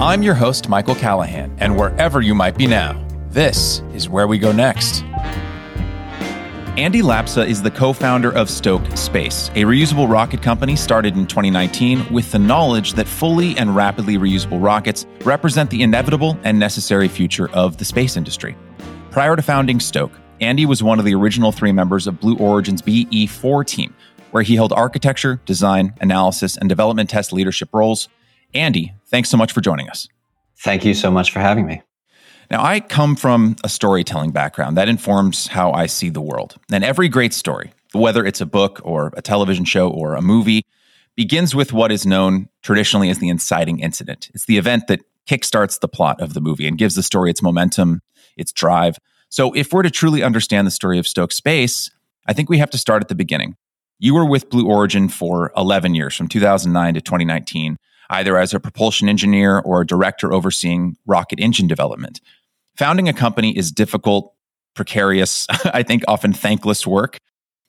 I'm your host, Michael Callahan, and wherever you might be now, this is where we go next. Andy Lapsa is the co founder of Stoke Space, a reusable rocket company started in 2019 with the knowledge that fully and rapidly reusable rockets represent the inevitable and necessary future of the space industry. Prior to founding Stoke, Andy was one of the original three members of Blue Origin's BE4 team, where he held architecture, design, analysis, and development test leadership roles. Andy, thanks so much for joining us. Thank you so much for having me. Now, I come from a storytelling background that informs how I see the world. And every great story, whether it's a book or a television show or a movie, begins with what is known traditionally as the inciting incident. It's the event that kickstarts the plot of the movie and gives the story its momentum, its drive. So, if we're to truly understand the story of Stoke Space, I think we have to start at the beginning. You were with Blue Origin for 11 years, from 2009 to 2019, either as a propulsion engineer or a director overseeing rocket engine development. Founding a company is difficult, precarious, I think often thankless work.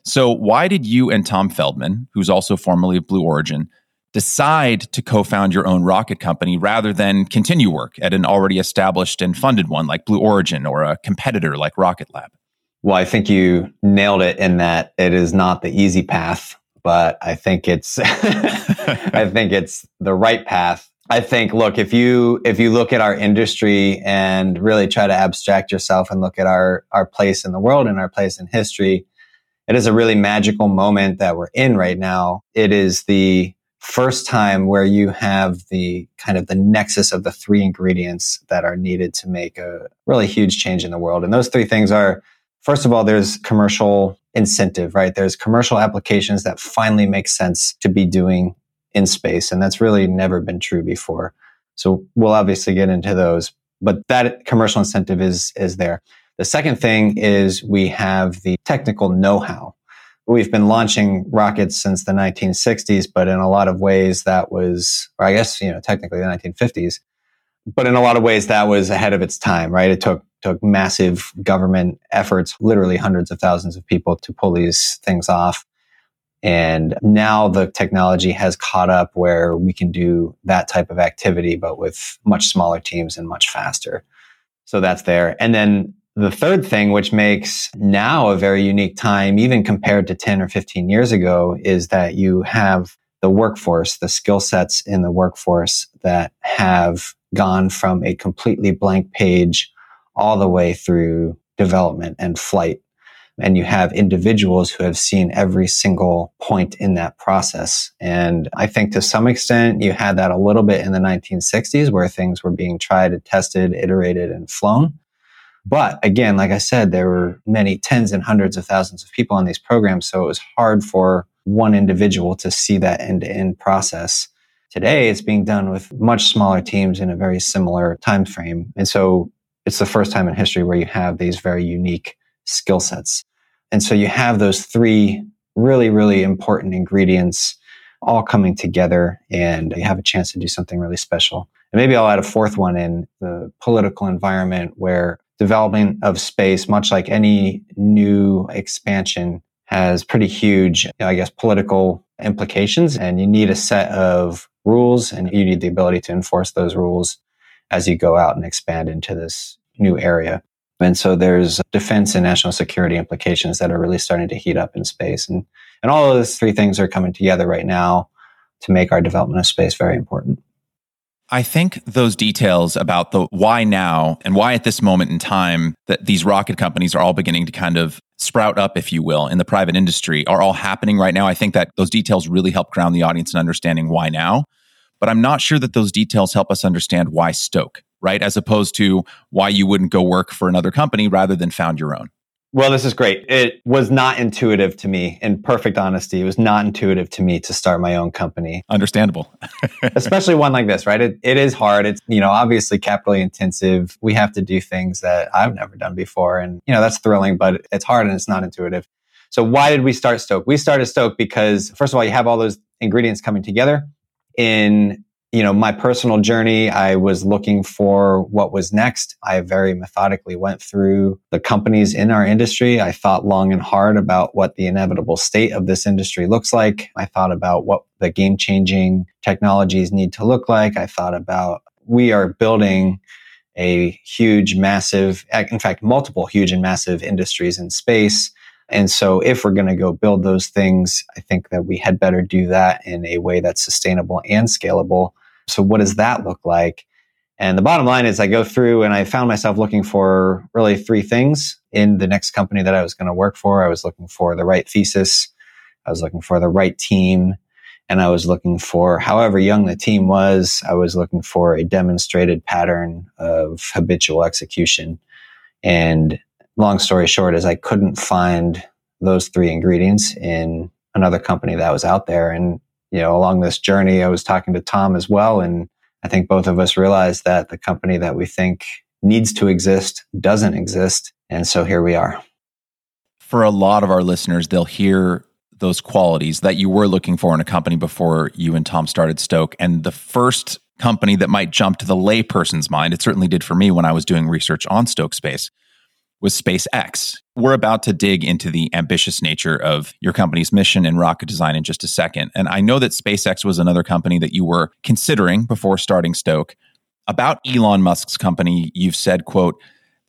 So, why did you and Tom Feldman, who's also formerly of Blue Origin, decide to co found your own rocket company rather than continue work at an already established and funded one like Blue Origin or a competitor like Rocket Lab? Well, I think you nailed it in that it is not the easy path, but I think it's I think it's the right path I think, look, if you if you look at our industry and really try to abstract yourself and look at our our place in the world and our place in history, it is a really magical moment that we're in right now. It is the first time where you have the kind of the nexus of the three ingredients that are needed to make a really huge change in the world. And those three things are first of all, there's commercial incentive, right? There's commercial applications that finally make sense to be doing in space. And that's really never been true before. So we'll obviously get into those, but that commercial incentive is, is there. The second thing is we have the technical know-how. We've been launching rockets since the 1960s, but in a lot of ways that was, or I guess, you know, technically the 1950s, but in a lot of ways that was ahead of its time, right? It took, took massive government efforts, literally hundreds of thousands of people to pull these things off. And now the technology has caught up where we can do that type of activity, but with much smaller teams and much faster. So that's there. And then the third thing, which makes now a very unique time, even compared to 10 or 15 years ago, is that you have the workforce, the skill sets in the workforce that have gone from a completely blank page all the way through development and flight and you have individuals who have seen every single point in that process. And I think to some extent you had that a little bit in the 1960s where things were being tried and tested, iterated and flown. But again, like I said, there were many tens and hundreds of thousands of people on these programs. So it was hard for one individual to see that end to end process. Today, it's being done with much smaller teams in a very similar time frame. And so it's the first time in history where you have these very unique skill sets. And so you have those three really, really important ingredients all coming together and you have a chance to do something really special. And maybe I'll add a fourth one in the political environment where development of space, much like any new expansion, has pretty huge, I guess, political implications. And you need a set of rules and you need the ability to enforce those rules as you go out and expand into this new area. And so there's defense and national security implications that are really starting to heat up in space. And, and all of those three things are coming together right now to make our development of space very important. I think those details about the why now and why at this moment in time that these rocket companies are all beginning to kind of sprout up, if you will, in the private industry are all happening right now. I think that those details really help ground the audience in understanding why now. But I'm not sure that those details help us understand why Stoke right? As opposed to why you wouldn't go work for another company rather than found your own. Well, this is great. It was not intuitive to me, in perfect honesty. It was not intuitive to me to start my own company. Understandable. Especially one like this, right? It, it is hard. It's, you know, obviously capitally intensive. We have to do things that I've never done before. And, you know, that's thrilling, but it's hard and it's not intuitive. So why did we start Stoke? We started Stoke because, first of all, you have all those ingredients coming together in you know, my personal journey, I was looking for what was next. I very methodically went through the companies in our industry. I thought long and hard about what the inevitable state of this industry looks like. I thought about what the game changing technologies need to look like. I thought about we are building a huge, massive, in fact, multiple huge and massive industries in space. And so if we're going to go build those things, I think that we had better do that in a way that's sustainable and scalable. So what does that look like? And the bottom line is I go through and I found myself looking for really three things in the next company that I was going to work for. I was looking for the right thesis. I was looking for the right team and I was looking for, however young the team was, I was looking for a demonstrated pattern of habitual execution. And long story short is I couldn't find those three ingredients in another company that was out there. And, you know, along this journey, I was talking to Tom as well. And I think both of us realized that the company that we think needs to exist doesn't exist. And so here we are. For a lot of our listeners, they'll hear those qualities that you were looking for in a company before you and Tom started Stoke. And the first company that might jump to the layperson's mind, it certainly did for me when I was doing research on Stoke Space, was SpaceX. We're about to dig into the ambitious nature of your company's mission and rocket design in just a second. And I know that SpaceX was another company that you were considering before starting Stoke. About Elon Musk's company, you've said, quote,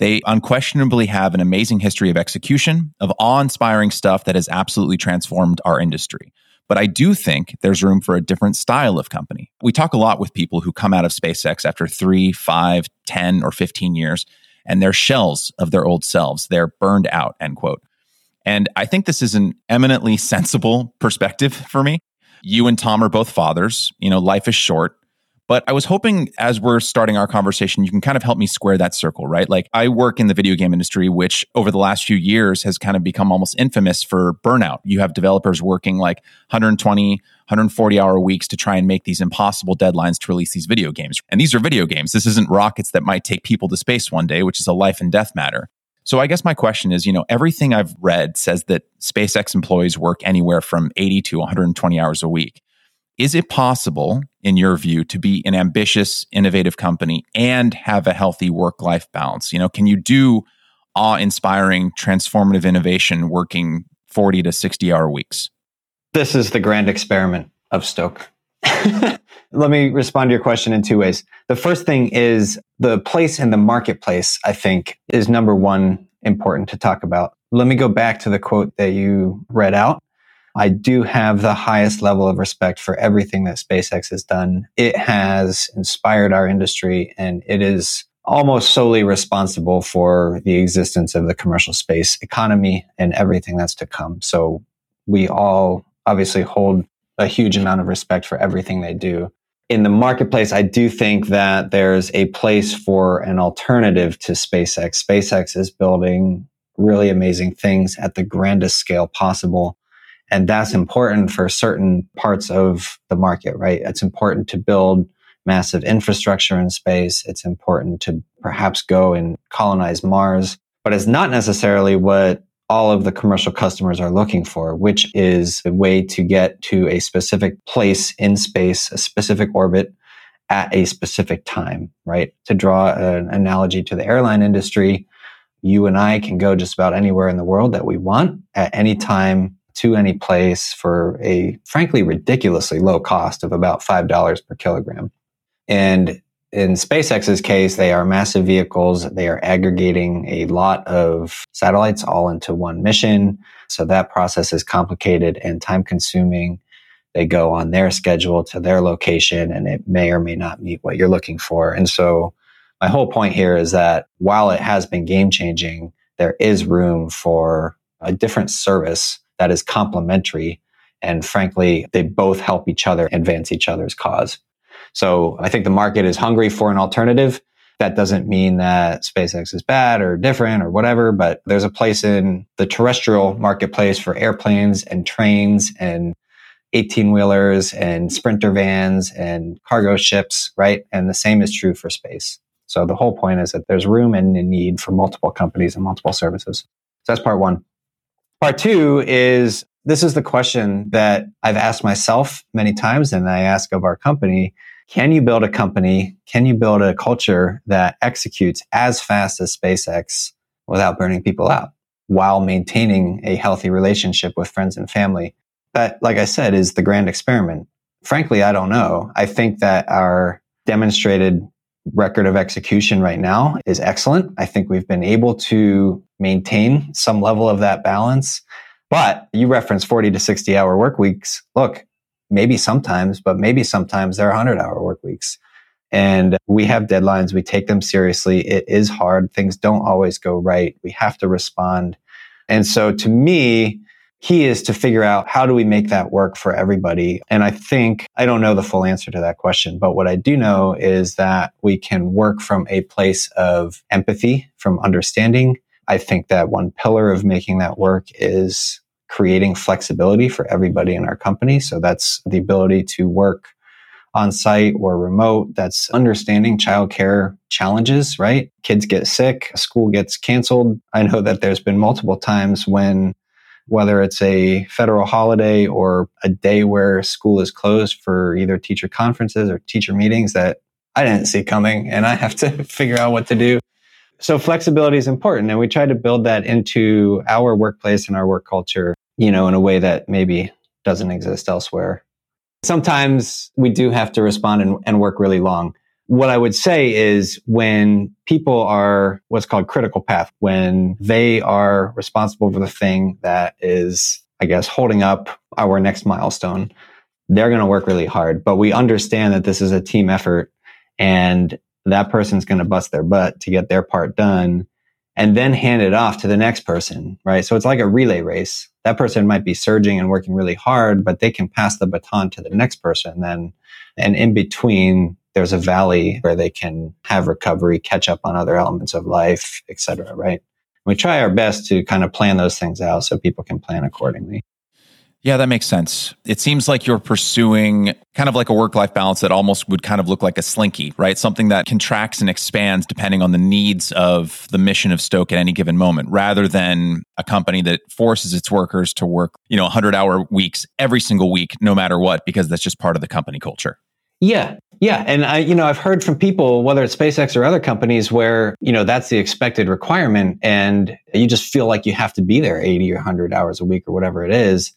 they unquestionably have an amazing history of execution, of awe inspiring stuff that has absolutely transformed our industry. But I do think there's room for a different style of company. We talk a lot with people who come out of SpaceX after three, five, 10, or 15 years, and they're shells of their old selves. They're burned out, end quote. And I think this is an eminently sensible perspective for me. You and Tom are both fathers. You know, life is short. But I was hoping as we're starting our conversation, you can kind of help me square that circle, right? Like I work in the video game industry, which over the last few years has kind of become almost infamous for burnout. You have developers working like 120, 140 hour weeks to try and make these impossible deadlines to release these video games. And these are video games. This isn't rockets that might take people to space one day, which is a life and death matter. So I guess my question is, you know, everything I've read says that SpaceX employees work anywhere from 80 to 120 hours a week. Is it possible, in your view, to be an ambitious, innovative company and have a healthy work life balance? You know, can you do awe inspiring, transformative innovation working 40 to 60 hour weeks? This is the grand experiment of Stoke. Let me respond to your question in two ways. The first thing is the place in the marketplace, I think, is number one important to talk about. Let me go back to the quote that you read out. I do have the highest level of respect for everything that SpaceX has done. It has inspired our industry and it is almost solely responsible for the existence of the commercial space economy and everything that's to come. So we all obviously hold a huge amount of respect for everything they do. In the marketplace, I do think that there's a place for an alternative to SpaceX. SpaceX is building really amazing things at the grandest scale possible. And that's important for certain parts of the market, right? It's important to build massive infrastructure in space. It's important to perhaps go and colonize Mars, but it's not necessarily what all of the commercial customers are looking for, which is a way to get to a specific place in space, a specific orbit at a specific time, right? To draw an analogy to the airline industry, you and I can go just about anywhere in the world that we want at any time to any place for a frankly ridiculously low cost of about $5 per kilogram. And in SpaceX's case, they are massive vehicles. They are aggregating a lot of satellites all into one mission. So that process is complicated and time consuming. They go on their schedule to their location and it may or may not meet what you're looking for. And so my whole point here is that while it has been game changing, there is room for a different service that is complementary. And frankly, they both help each other advance each other's cause. So I think the market is hungry for an alternative. That doesn't mean that SpaceX is bad or different or whatever, but there's a place in the terrestrial marketplace for airplanes and trains and 18 wheelers and sprinter vans and cargo ships, right? And the same is true for space. So the whole point is that there's room and a need for multiple companies and multiple services. So that's part one. Part two is this is the question that I've asked myself many times and I ask of our company. Can you build a company? Can you build a culture that executes as fast as SpaceX without burning people out while maintaining a healthy relationship with friends and family? That, like I said, is the grand experiment. Frankly, I don't know. I think that our demonstrated record of execution right now is excellent. I think we've been able to maintain some level of that balance. But you reference 40 to 60 hour work weeks. Look, maybe sometimes, but maybe sometimes there are 100 hour work weeks. And we have deadlines. We take them seriously. It is hard. Things don't always go right. We have to respond. And so to me, key is to figure out how do we make that work for everybody? And I think I don't know the full answer to that question, but what I do know is that we can work from a place of empathy, from understanding. I think that one pillar of making that work is creating flexibility for everybody in our company. So that's the ability to work on site or remote. That's understanding childcare challenges, right? Kids get sick, school gets canceled. I know that there's been multiple times when whether it's a federal holiday or a day where school is closed for either teacher conferences or teacher meetings that I didn't see coming and I have to figure out what to do. So flexibility is important and we try to build that into our workplace and our work culture, you know, in a way that maybe doesn't exist elsewhere. Sometimes we do have to respond and, and work really long. What I would say is when people are what's called critical path, when they are responsible for the thing that is, I guess, holding up our next milestone, they're going to work really hard. But we understand that this is a team effort and that person's going to bust their butt to get their part done and then hand it off to the next person, right? So it's like a relay race. That person might be surging and working really hard, but they can pass the baton to the next person then. And in between, there's a valley where they can have recovery, catch up on other elements of life, etc. Right? We try our best to kind of plan those things out so people can plan accordingly. Yeah, that makes sense. It seems like you're pursuing kind of like a work life balance that almost would kind of look like a slinky, right? Something that contracts and expands depending on the needs of the mission of Stoke at any given moment, rather than a company that forces its workers to work, you know, 100 hour weeks every single week, no matter what, because that's just part of the company culture. Yeah. Yeah. And I, you know, I've heard from people, whether it's SpaceX or other companies where, you know, that's the expected requirement and you just feel like you have to be there 80 or 100 hours a week or whatever it is.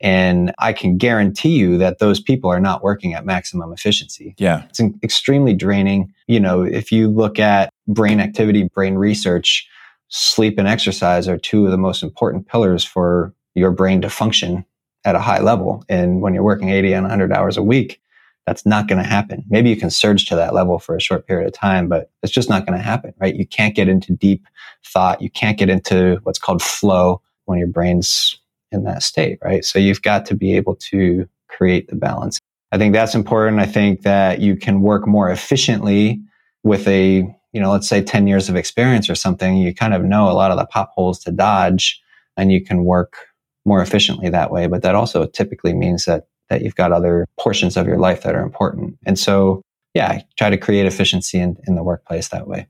And I can guarantee you that those people are not working at maximum efficiency. Yeah. It's extremely draining. You know, if you look at brain activity, brain research, sleep and exercise are two of the most important pillars for your brain to function at a high level. And when you're working 80 and 100 hours a week, that's not going to happen. Maybe you can surge to that level for a short period of time, but it's just not going to happen, right? You can't get into deep thought. You can't get into what's called flow when your brain's in that state, right? So you've got to be able to create the balance. I think that's important. I think that you can work more efficiently with a, you know, let's say 10 years of experience or something. You kind of know a lot of the potholes to dodge and you can work more efficiently that way. But that also typically means that that you've got other portions of your life that are important. And so, yeah, try to create efficiency in, in the workplace that way.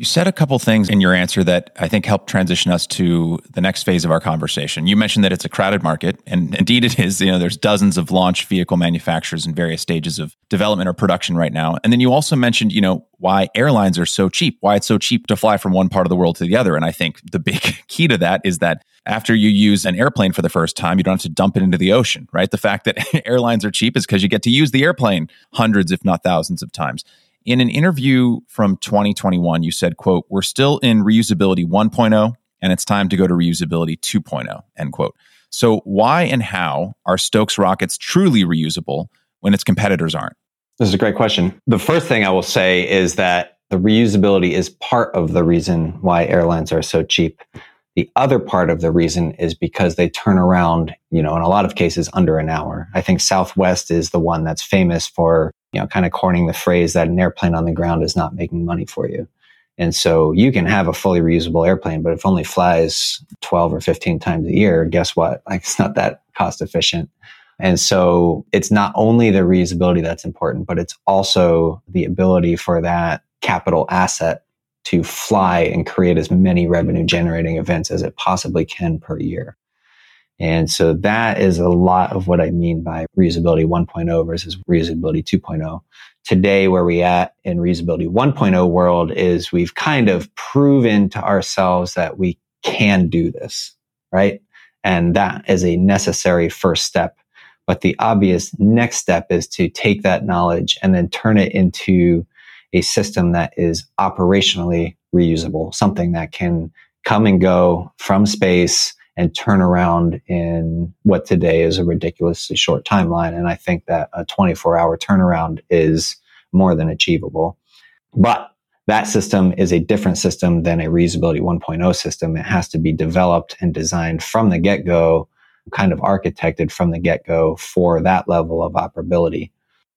You said a couple things in your answer that I think helped transition us to the next phase of our conversation. You mentioned that it's a crowded market, and indeed it is. You know, there's dozens of launch vehicle manufacturers in various stages of development or production right now. And then you also mentioned, you know, why airlines are so cheap, why it's so cheap to fly from one part of the world to the other. And I think the big key to that is that after you use an airplane for the first time, you don't have to dump it into the ocean, right? The fact that airlines are cheap is because you get to use the airplane hundreds, if not thousands of times. In an interview from 2021, you said, quote, we're still in reusability 1.0 and it's time to go to reusability 2.0, end quote. So why and how are Stokes rockets truly reusable when its competitors aren't? This is a great question. The first thing I will say is that the reusability is part of the reason why airlines are so cheap. The other part of the reason is because they turn around, you know, in a lot of cases under an hour. I think Southwest is the one that's famous for you know, kind of coining the phrase that an airplane on the ground is not making money for you. And so you can have a fully reusable airplane, but if only flies 12 or 15 times a year, guess what? Like it's not that cost efficient. And so it's not only the reusability that's important, but it's also the ability for that capital asset to fly and create as many revenue generating events as it possibly can per year. And so that is a lot of what I mean by reusability 1.0 versus reusability 2.0. Today, where we at in reusability 1.0 world is we've kind of proven to ourselves that we can do this, right? And that is a necessary first step. But the obvious next step is to take that knowledge and then turn it into a system that is operationally reusable, something that can come and go from space and turn around in what today is a ridiculously short timeline. And I think that a 24 hour turnaround is more than achievable. But that system is a different system than a reusability 1.0 system. It has to be developed and designed from the get go, kind of architected from the get go for that level of operability.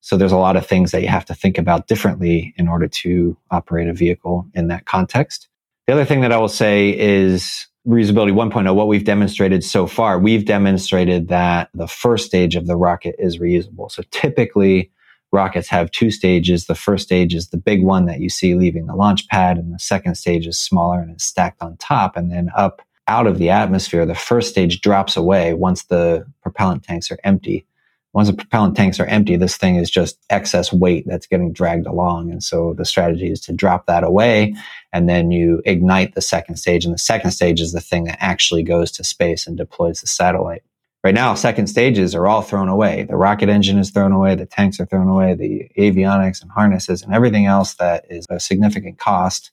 So there's a lot of things that you have to think about differently in order to operate a vehicle in that context. The other thing that I will say is reusability 1.0, what we've demonstrated so far, we've demonstrated that the first stage of the rocket is reusable. So typically rockets have two stages. The first stage is the big one that you see leaving the launch pad, and the second stage is smaller and it's stacked on top. And then up out of the atmosphere, the first stage drops away once the propellant tanks are empty once the propellant tanks are empty, this thing is just excess weight that's getting dragged along. And so the strategy is to drop that away and then you ignite the second stage. And the second stage is the thing that actually goes to space and deploys the satellite. Right now, second stages are all thrown away. The rocket engine is thrown away, the tanks are thrown away, the avionics and harnesses and everything else that is a significant cost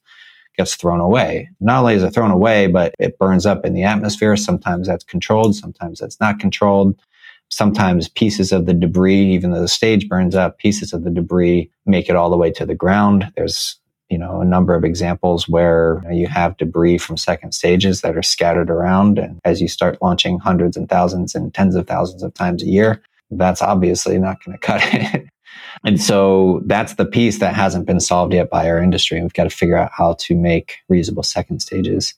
gets thrown away. Not only is it thrown away, but it burns up in the atmosphere. Sometimes that's controlled, sometimes that's not controlled sometimes pieces of the debris, even though the stage burns up, pieces of the debris make it all the way to the ground. There's you know a number of examples where you have debris from second stages that are scattered around and as you start launching hundreds and thousands and tens of thousands of times a year that's obviously not going to cut it and so that's the piece that hasn't been solved yet by our industry we've got to figure out how to make reusable second stages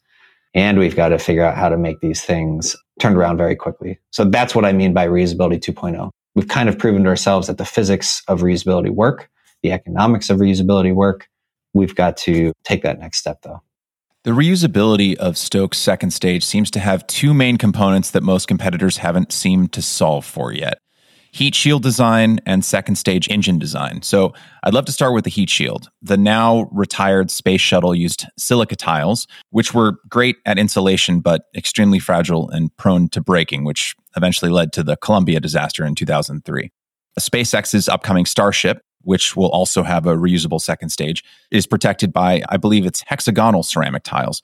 and we've got to figure out how to make these things turned around very quickly. So that's what I mean by reusability 2.0. We've kind of proven to ourselves that the physics of reusability work, the economics of reusability work. We've got to take that next step though. The reusability of Stoke's second stage seems to have two main components that most competitors haven't seemed to solve for yet heat shield design and second stage engine design. So I'd love to start with the heat shield. The now retired space shuttle used silica tiles, which were great at insulation, but extremely fragile and prone to breaking, which eventually led to the Columbia disaster in 2003. SpaceX's upcoming Starship, which will also have a reusable second stage, is protected by, I believe it's hexagonal ceramic tiles.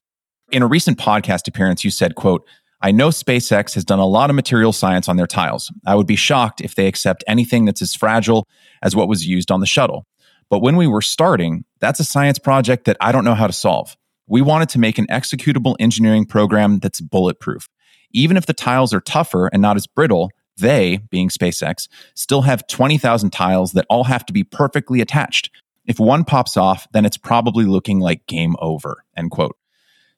In a recent podcast appearance, you said, quote, I know SpaceX has done a lot of material science on their tiles. I would be shocked if they accept anything that's as fragile as what was used on the shuttle. But when we were starting, that's a science project that I don't know how to solve. We wanted to make an executable engineering program that's bulletproof. Even if the tiles are tougher and not as brittle, they, being SpaceX, still have 20,000 tiles that all have to be perfectly attached. If one pops off, then it's probably looking like game over. End quote.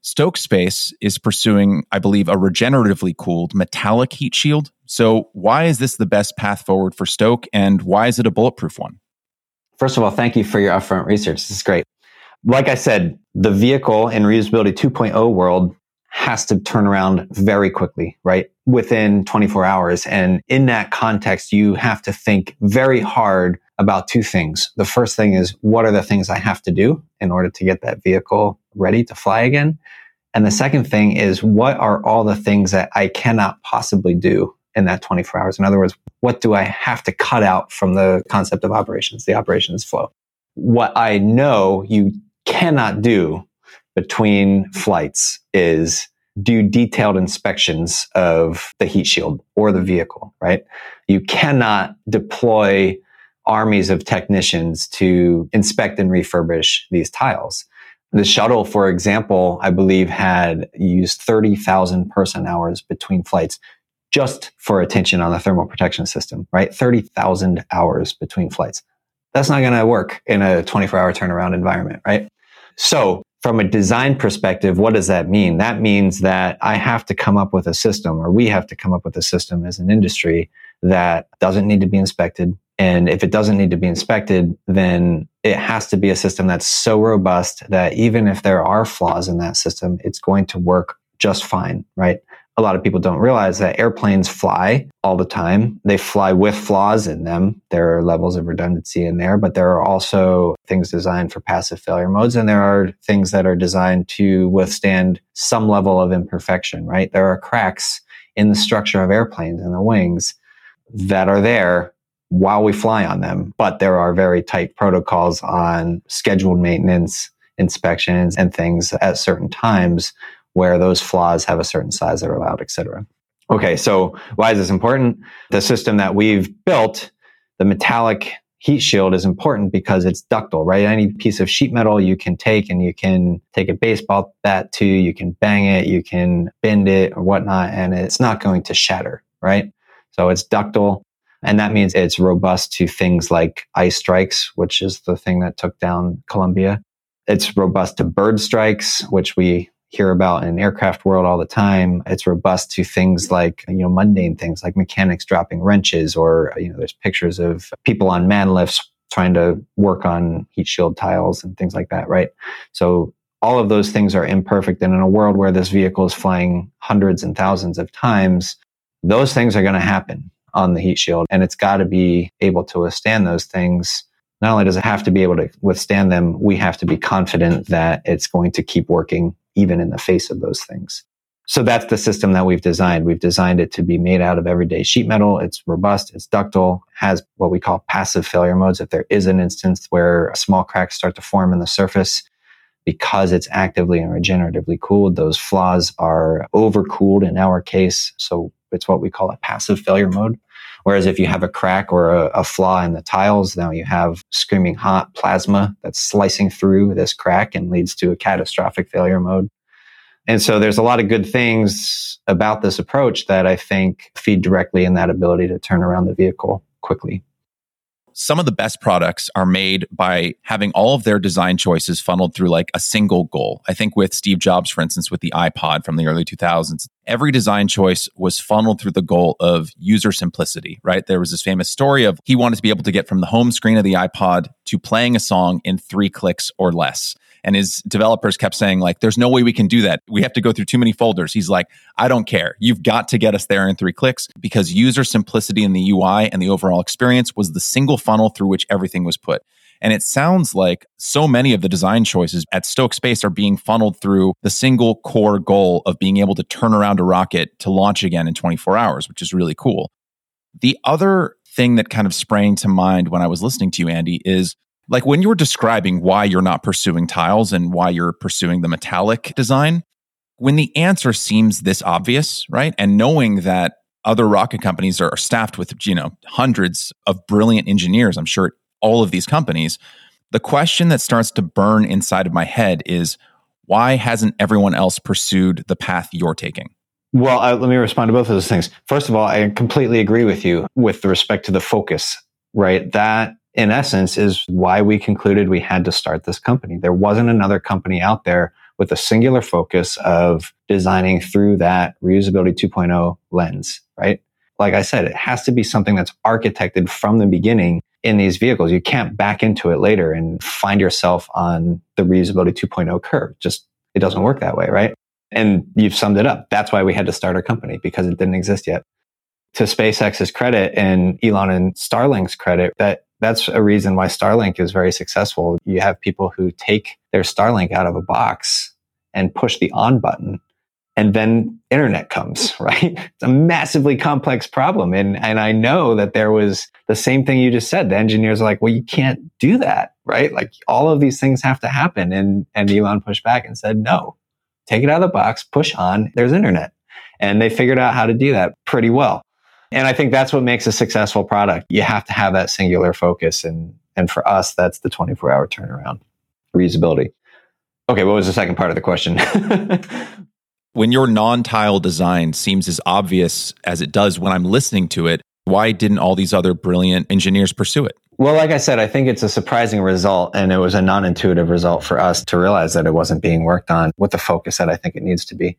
Stoke Space is pursuing, I believe, a regeneratively cooled metallic heat shield. So, why is this the best path forward for Stoke, and why is it a bulletproof one? First of all, thank you for your upfront research. This is great. Like I said, the vehicle in reusability 2.0 world has to turn around very quickly, right? Within 24 hours. And in that context, you have to think very hard about two things. The first thing is what are the things I have to do in order to get that vehicle ready to fly again? And the second thing is what are all the things that I cannot possibly do in that 24 hours? In other words, what do I have to cut out from the concept of operations, the operations flow? What I know you cannot do between flights is do detailed inspections of the heat shield or the vehicle, right? You cannot deploy armies of technicians to inspect and refurbish these tiles. The shuttle, for example, I believe had used 30,000 person hours between flights just for attention on the thermal protection system, right? 30,000 hours between flights. That's not going to work in a 24 hour turnaround environment, right? So from a design perspective, what does that mean? That means that I have to come up with a system or we have to come up with a system as an industry that doesn't need to be inspected, and if it doesn't need to be inspected, then it has to be a system that's so robust that even if there are flaws in that system, it's going to work just fine, right? A lot of people don't realize that airplanes fly all the time. They fly with flaws in them. There are levels of redundancy in there, but there are also things designed for passive failure modes. And there are things that are designed to withstand some level of imperfection, right? There are cracks in the structure of airplanes and the wings that are there while we fly on them. But there are very tight protocols on scheduled maintenance, inspections, and things at certain times where those flaws have a certain size that are allowed, et cetera. Okay, so why is this important? The system that we've built, the metallic heat shield is important because it's ductile, right? Any piece of sheet metal you can take and you can take a baseball bat to, you can bang it, you can bend it or whatnot, and it's not going to shatter, right? So it's ductile. And that means it's robust to things like ice strikes, which is the thing that took down Columbia. It's robust to bird strikes, which we hear about in aircraft world all the time. It's robust to things like, you know, mundane things like mechanics dropping wrenches or, you know, there's pictures of people on man lifts trying to work on heat shield tiles and things like that, right? So all of those things are imperfect. And in a world where this vehicle is flying hundreds and thousands of times, those things are going to happen on the heat shield and it's got to be able to withstand those things not only does it have to be able to withstand them, we have to be confident that it's going to keep working even in the face of those things. So that's the system that we've designed. We've designed it to be made out of everyday sheet metal. It's robust, it's ductile, has what we call passive failure modes. If there is an instance where small cracks start to form in the surface, because it's actively and regeneratively cooled, those flaws are overcooled in our case. So it's what we call a passive failure mode. Whereas if you have a crack or a, a, flaw in the tiles, now you have screaming hot plasma that's slicing through this crack and leads to a catastrophic failure mode. And so there's a lot of good things about this approach that I think feed directly in that ability to turn around the vehicle quickly some of the best products are made by having all of their design choices funneled through like a single goal. I think with Steve Jobs, for instance, with the iPod from the early 2000s, every design choice was funneled through the goal of user simplicity, right? There was this famous story of he wanted to be able to get from the home screen of the iPod to playing a song in three clicks or less and his developers kept saying like there's no way we can do that. We have to go through too many folders. He's like i don't care. You've got to get us there in three clicks because user simplicity in the ui and the overall experience was the single funnel through which everything was put. And it sounds like so many of the design choices at Stoke Space are being funneled through the single core goal of being able to turn around a rocket to launch again in 24 hours, which is really cool. The other thing that kind of sprang to mind when I was listening to you, Andy, is like when you were describing why you're not pursuing tiles and why you're pursuing the metallic design, when the answer seems this obvious, right? And knowing that other rocket companies are staffed with, you know, hundreds of brilliant engineers, I'm sure all of these companies, the question that starts to burn inside of my head is why hasn't everyone else pursued the path you're taking? Well, let me respond to both of those things. First of all, I completely agree with you with respect to the focus, right? That in essence, is why we concluded we had to start this company. There wasn't another company out there with a singular focus of designing through that reusability 2.0 lens, right? Like I said, it has to be something that's architected from the beginning in these vehicles. You can't back into it later and find yourself on the reusability 2.0 curve. Just, it doesn't work that way, right? And you've summed it up. That's why we had to start our company because it didn't exist yet. To SpaceX's credit and Elon and Starlink's credit, that that's a reason why Starlink is very successful. You have people who take their Starlink out of a box and push the on button and then internet comes, right? It's a massively complex problem. And, and I know that there was the same thing you just said. The engineers are like, well, you can't do that, right? Like all of these things have to happen. And, and Elon pushed back and said, no, take it out of the box, push on, there's internet. And they figured out how to do that pretty well. And I think that's what makes a successful product. You have to have that singular focus. And, and for us, that's the 24 hour turnaround reusability. Okay. What was the second part of the question? when your non tile design seems as obvious as it does when I'm listening to it, why didn't all these other brilliant engineers pursue it? Well, like I said, I think it's a surprising result, and it was a non intuitive result for us to realize that it wasn't being worked on with the focus that I think it needs to be.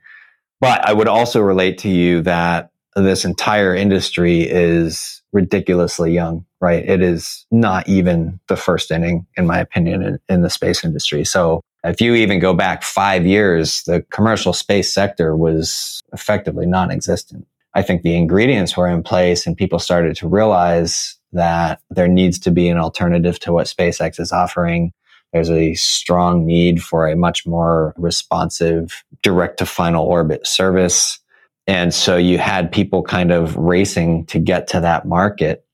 But I would also relate to you that this entire industry is ridiculously young, right? It is not even the first inning, in my opinion, in, in, the space industry. So if you even go back five years, the commercial space sector was effectively non existent. I think the ingredients were in place and people started to realize that there needs to be an alternative to what SpaceX is offering. There's a strong need for a much more responsive direct to final orbit service and so you had people kind of racing to get to that market.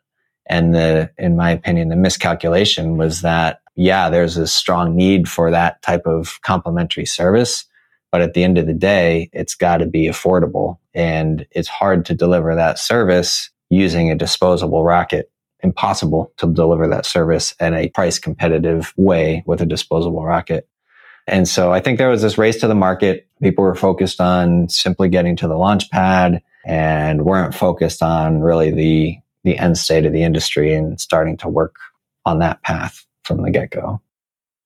And the, in my opinion, the miscalculation was that, yeah, there's a strong need for that type of complementary service. But at the end of the day, it's got to be affordable and it's hard to deliver that service using a disposable rocket. Impossible to deliver that service in a price competitive way with a disposable rocket. And so I think there was this race to the market. People were focused on simply getting to the launch pad and weren't focused on really the the end state of the industry and starting to work on that path from the get-go.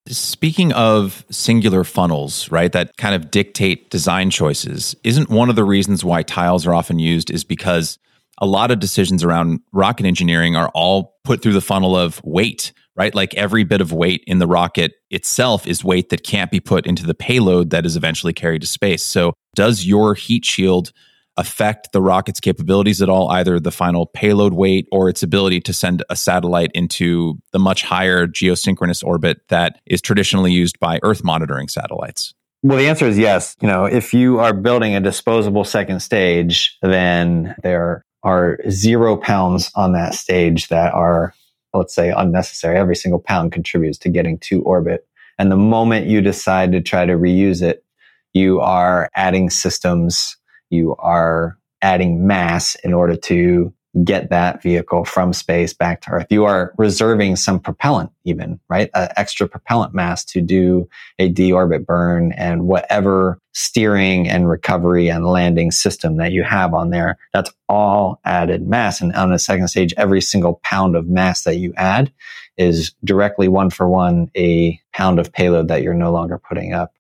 Speaking of singular funnels, right, that kind of dictate design choices, isn't one of the reasons why tiles are often used is because a lot of decisions around rocket engineering are all put through the funnel of weight, right? Like every bit of weight in the rocket itself is weight that can't be put into the payload that is eventually carried to space. So, does your heat shield affect the rocket's capabilities at all, either the final payload weight or its ability to send a satellite into the much higher geosynchronous orbit that is traditionally used by Earth monitoring satellites? Well, the answer is yes. You know, if you are building a disposable second stage, then there are zero pounds on that stage that are let's say unnecessary. Every single pound contributes to getting to orbit. And the moment you decide to try to reuse it, you are adding systems, you are adding mass in order to get that vehicle from space back to Earth. You are reserving some propellant, even, right? Uh, extra propellant mass to do a deorbit burn and whatever steering and recovery and landing system that you have on there. That's all added mass. And on the second stage, every single pound of mass that you add is directly one for one a pound of payload that you're no longer putting up.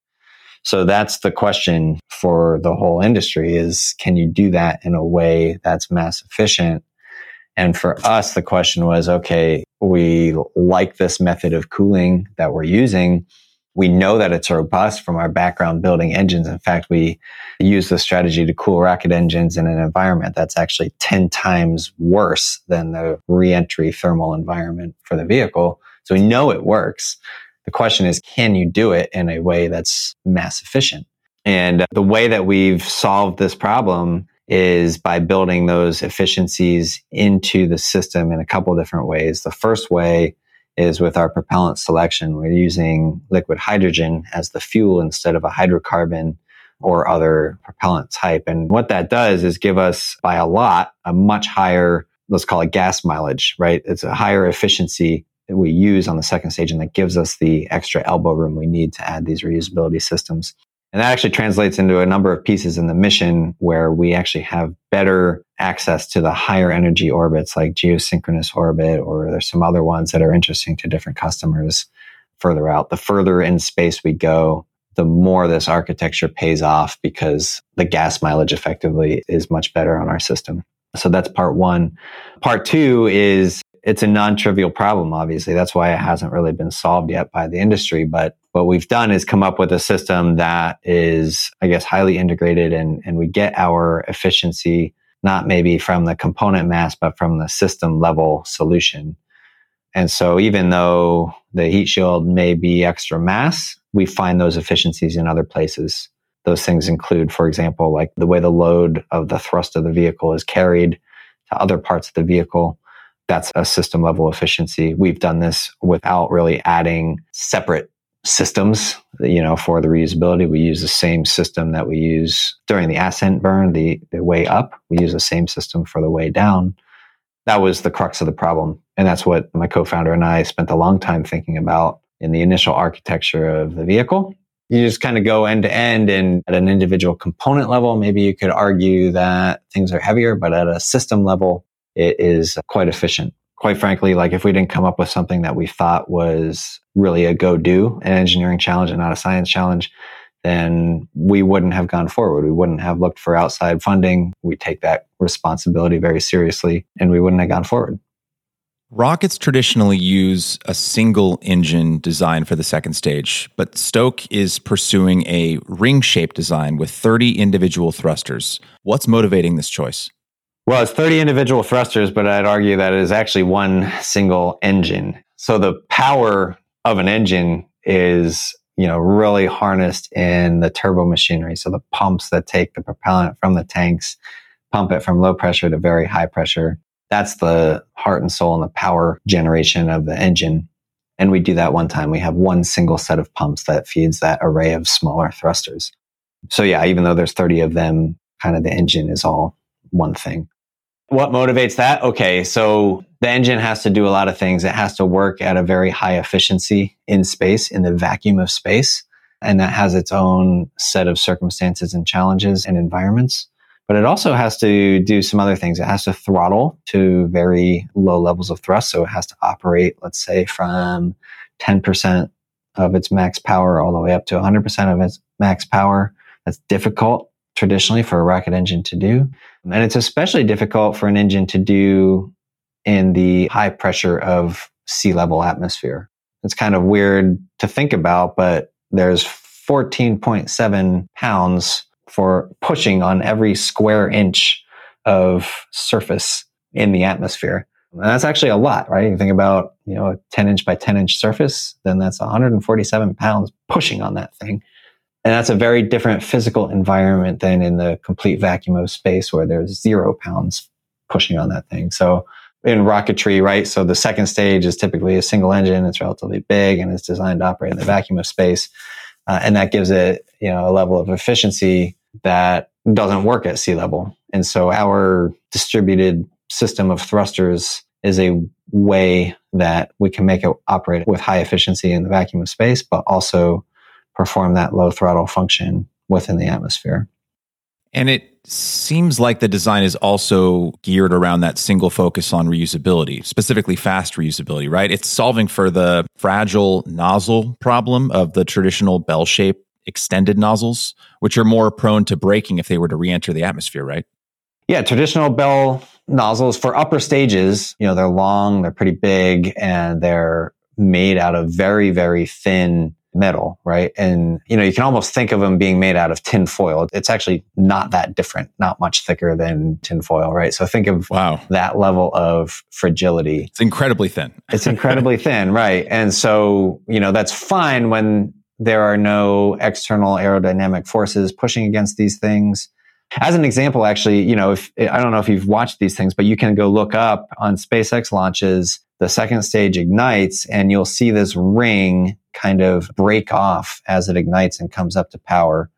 So that's the question for the whole industry is can you do that in a way that's mass efficient? And for us, the question was, okay, we like this method of cooling that we're using. We know that it's robust from our background building engines. In fact, we use the strategy to cool rocket engines in an environment that's actually 10 times worse than the reentry thermal environment for the vehicle. So we know it works. The question is, can you do it in a way that's mass efficient? And the way that we've solved this problem is by building those efficiencies into the system in a couple different ways. The first way is with our propellant selection. We're using liquid hydrogen as the fuel instead of a hydrocarbon or other propellant type. And what that does is give us by a lot a much higher, let's call it gas mileage, right? It's a higher efficiency that we use on the second stage and that gives us the extra elbow room we need to add these reusability systems. And that actually translates into a number of pieces in the mission where we actually have better access to the higher energy orbits like geosynchronous orbit, or there's some other ones that are interesting to different customers further out. The further in space we go, the more this architecture pays off because the gas mileage effectively is much better on our system. So that's part one. Part two is it's a non-trivial problem obviously. That's why it hasn't really been solved yet by the industry. But what we've done is come up with a system that is i guess highly integrated and and we get our efficiency not maybe from the component mass but from the system level solution. And so even though the heat shield may be extra mass we find those efficiencies in other places. Those things include for example like the way the load of the thrust of the vehicle is carried to other parts of the vehicle that's a system level efficiency. We've done this without really adding separate systems, you know, for the reusability. We use the same system that we use during the ascent burn, the, the way up. We use the same system for the way down. That was the crux of the problem. And that's what my co-founder and I spent a long time thinking about in the initial architecture of the vehicle. You just kind of go end to end and at an individual component level, maybe you could argue that things are heavier, but at a system level, it is quite efficient. Quite frankly, like if we didn't come up with something that we thought was really a go do, an engineering challenge and not a science challenge, then we wouldn't have gone forward. We wouldn't have looked for outside funding. We take that responsibility very seriously and we wouldn't have gone forward. Rockets traditionally use a single engine design for the second stage, but Stoke is pursuing a ring shaped design with 30 individual thrusters. What's motivating this choice? Well, it's 30 individual thrusters, but I'd argue that it is actually one single engine. So the power of an engine is, you know, really harnessed in the turbo machinery. So the pumps that take the propellant from the tanks, pump it from low pressure to very high pressure. That's the heart and soul and the power generation of the engine. And we do that one time. We have one single set of pumps that feeds that array of smaller thrusters. So yeah, even though there's 30 of them, kind of the engine is all one thing. What motivates that? Okay, so the engine has to do a lot of things. It has to work at a very high efficiency in space, in the vacuum of space. And that has its own set of circumstances and challenges and environments. But it also has to do some other things. It has to throttle to very low levels of thrust. So it has to operate, let's say, from 10% of its max power all the way up to 100% of its max power. That's difficult traditionally for a rocket engine to do. And it's especially difficult for an engine to do in the high pressure of sea level atmosphere. It's kind of weird to think about, but there's 14.7 pounds for pushing on every square inch of surface in the atmosphere. And that's actually a lot, right? You think about, you know, a 10 inch by 10 inch surface, then that's 147 pounds pushing on that thing. And that's a very different physical environment than in the complete vacuum of space where there's zero pounds pushing on that thing. So in rocketry, right? So the second stage is typically a single engine. It's relatively big and it's designed to operate in the vacuum of space. Uh, and that gives it, you know, a level of efficiency that doesn't work at sea level. And so our distributed system of thrusters is a way that we can make it operate with high efficiency in the vacuum of space, but also perform that low throttle function within the atmosphere. And it seems like the design is also geared around that single focus on reusability, specifically fast reusability, right? It's solving for the fragile nozzle problem of the traditional bell shaped extended nozzles, which are more prone to breaking if they were to re enter the atmosphere, right? Yeah, traditional bell nozzles for upper stages, you know, they're long, they're pretty big, and they're made out of very, very thin metal, right? And, you know, you can almost think of them being made out of tin foil. It's actually not that different, not much thicker than tin foil, right? So think of wow. that level of fragility. It's incredibly thin. it's incredibly thin, right? And so, you know, that's fine when there are no external aerodynamic forces pushing against these things. As an example, actually, you know, if I don't know if you've watched these things, but you can go look up on SpaceX launches, the second stage ignites and you'll see this ring kind of break off as it ignites and comes up to power,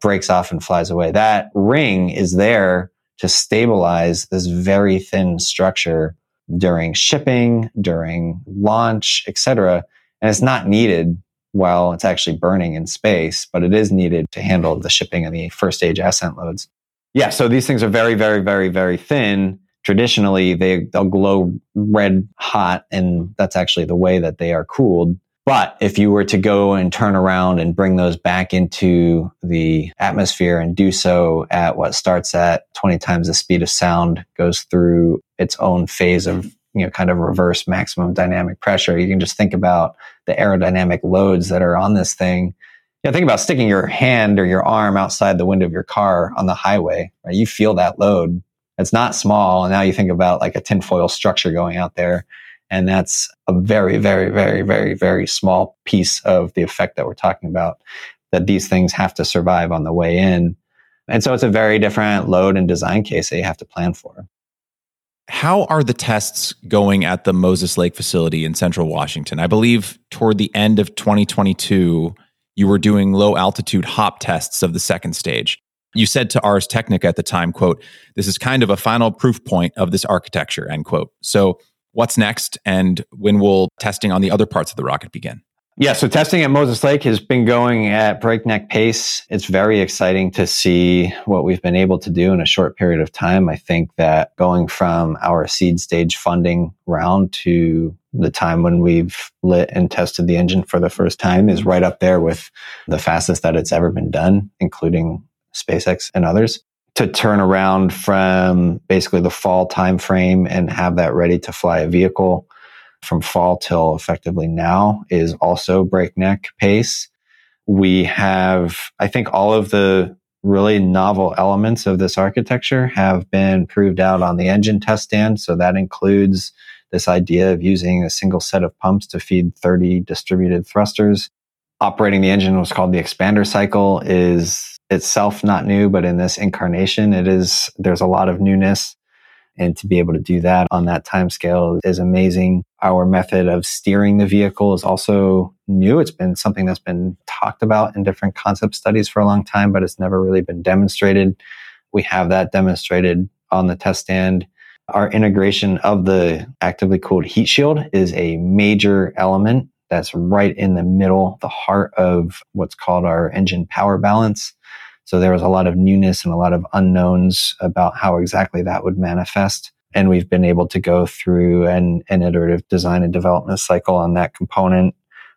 breaks off and flies away. That ring is there to stabilize this very thin structure during shipping, during launch, etc. And it's not needed while it's actually burning in space, but it is needed to handle the shipping and the first stage ascent loads. Yeah, so these things are very, very, very, very thin. Traditionally, they, they'll glow red hot, and that's actually the way that they are cooled. But if you were to go and turn around and bring those back into the atmosphere and do so at what starts at 20 times the speed of sound, goes through its own phase of, you know, kind of reverse maximum dynamic pressure, you can just think about the aerodynamic loads that are on this thing. You know, think about sticking your hand or your arm outside the window of your car on the highway, right? You feel that load. It's not small. And now you think about like a tinfoil structure going out there and that's a very, very, very, very, very small piece of the effect that we're talking about that these things have to survive on the way in. And so it's a very different load and design case that you have to plan for. How are the tests going at the Moses Lake facility in central Washington? I believe toward the end of 2022, you were doing low altitude hop tests of the second stage. You said to Ars Technica at the time, quote, this is kind of a final proof point of this architecture, end quote. So what's next and when will testing on the other parts of the rocket begin? Yeah, so testing at Moses Lake has been going at breakneck pace. It's very exciting to see what we've been able to do in a short period of time. I think that going from our seed stage funding round to the time when we've lit and tested the engine for the first time is right up there with the fastest that it's ever been done, including SpaceX and others to turn around from basically the fall timeframe and have that ready to fly a vehicle from fall till effectively now is also breakneck pace. We have, I think all of the really novel elements of this architecture have been proved out on the engine test stand. So that includes this idea of using a single set of pumps to feed 30 distributed thrusters. Operating the engine was called the expander cycle is itself not new, but in this incarnation, it is, there's a lot of newness. And to be able to do that on that time scale is amazing. Our method of steering the vehicle is also new. It's been something that's been talked about in different concept studies for a long time, but it's never really been demonstrated. We have that demonstrated on the test stand. Our integration of the actively cooled heat shield is a major element that's right in the middle, the heart of what's called our engine power balance. So there was a lot of newness and a lot of unknowns about how exactly that would manifest. And we've been able to go through an, an iterative design and development cycle on that component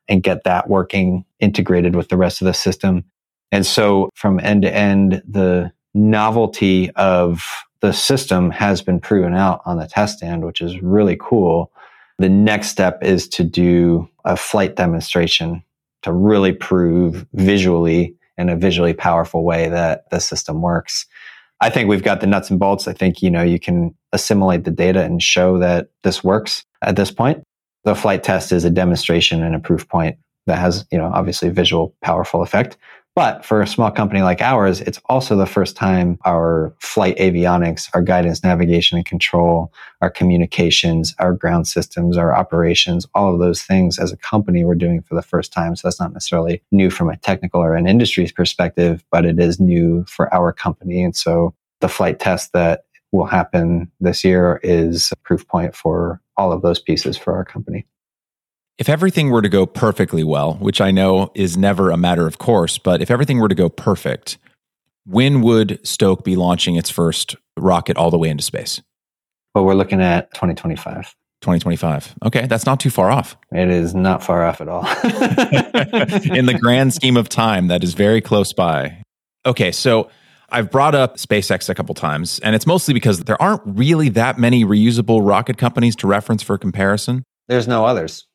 and get that working integrated with the rest of the system. And so from end to end, the novelty of the system has been proven out on the test stand, which is really cool. The next step is to do a flight demonstration to really prove visually in a visually powerful way that the system works. I think we've got the nuts and bolts. I think, you know, you can assimilate the data and show that this works at this point. The flight test is a demonstration and a proof point that has, you know, obviously a visual powerful effect. But for a small company like ours, it's also the first time our flight avionics, our guidance, navigation, and control, our communications, our ground systems, our operations, all of those things as a company we're doing for the first time. So that's not necessarily new from a technical or an industry's perspective, but it is new for our company. And so the flight test that will happen this year is a proof point for all of those pieces for our company. If everything were to go perfectly well, which I know is never a matter of course, but if everything were to go perfect, when would Stoke be launching its first rocket all the way into space? Well, we're looking at 2025. 2025. Okay, that's not too far off. It is not far off at all. In the grand scheme of time, that is very close by. Okay, so I've brought up SpaceX a couple times, and it's mostly because there aren't really that many reusable rocket companies to reference for comparison. There's no others.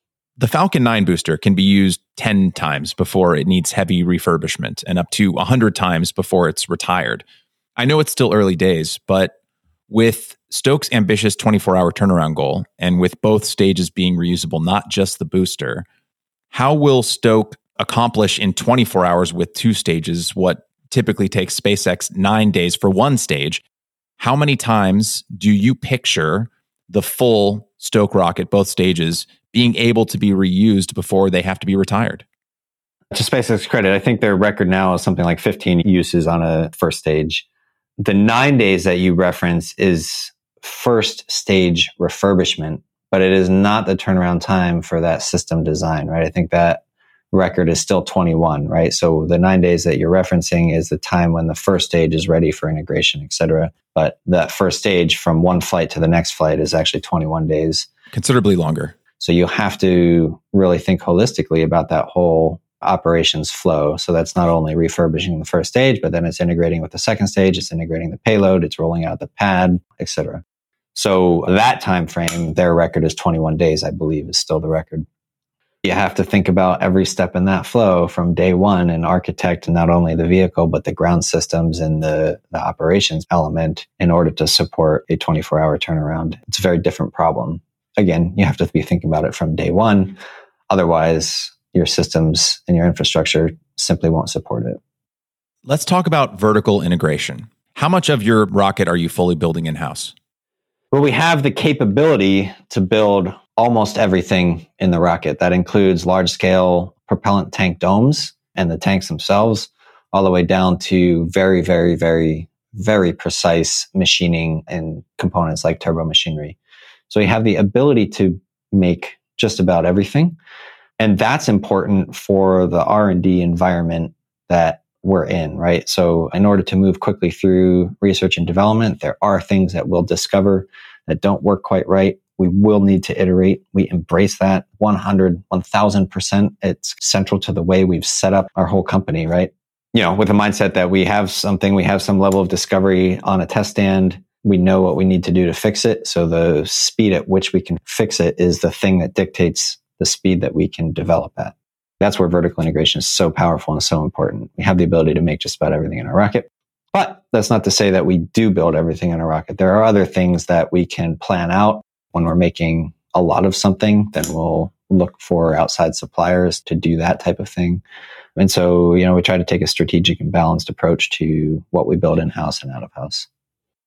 The Falcon 9 booster can be used 10 times before it needs heavy refurbishment and up to 100 times before it's retired. I know it's still early days, but with Stoke's ambitious 24 hour turnaround goal and with both stages being reusable, not just the booster, how will Stoke accomplish in 24 hours with two stages what typically takes SpaceX nine days for one stage? How many times do you picture the full Stoke rocket, both stages, being able to be reused before they have to be retired. To SpaceX credit, I think their record now is something like 15 uses on a first stage. The nine days that you reference is first stage refurbishment, but it is not the turnaround time for that system design, right? I think that record is still 21, right? So the nine days that you're referencing is the time when the first stage is ready for integration, et cetera. But that first stage from one flight to the next flight is actually 21 days. Considerably longer. So you have to really think holistically about that whole operations flow. So that's not only refurbishing the first stage, but then it's integrating with the second stage, it's integrating the payload, it's rolling out the pad, etc. So that time frame, their record is 21 days, I believe, is still the record. You have to think about every step in that flow from day one and architect not only the vehicle, but the ground systems and the, the operations element in order to support a 24 hour turnaround. It's a very different problem again, you have to be thinking about it from day one. Mm-hmm. Otherwise, your systems and your infrastructure simply won't support it. Let's talk about vertical integration. How much of your rocket are you fully building in house? Well, we have the capability to build almost everything in the rocket. That includes large scale propellant tank domes and the tanks themselves, all the way down to very, very, very, very precise machining and components like turbo machinery. So we have the ability to make just about everything. And that's important for the R&D environment that we're in, right? So in order to move quickly through research and development, there are things that we'll discover that don't work quite right. We will need to iterate. We embrace that 100, 1000%. It's central to the way we've set up our whole company, right? You know, with the mindset that we have something, we have some level of discovery on a test stand we know what we need to do to fix it. So the speed at which we can fix it is the thing that dictates the speed that we can develop at. That's where vertical integration is so powerful and so important. We have the ability to make just about everything in our rocket. But that's not to say that we do build everything in a rocket. There are other things that we can plan out when we're making a lot of something, then we'll look for outside suppliers to do that type of thing. And so, you know, we try to take a strategic and balanced approach to what we build in house and out of house.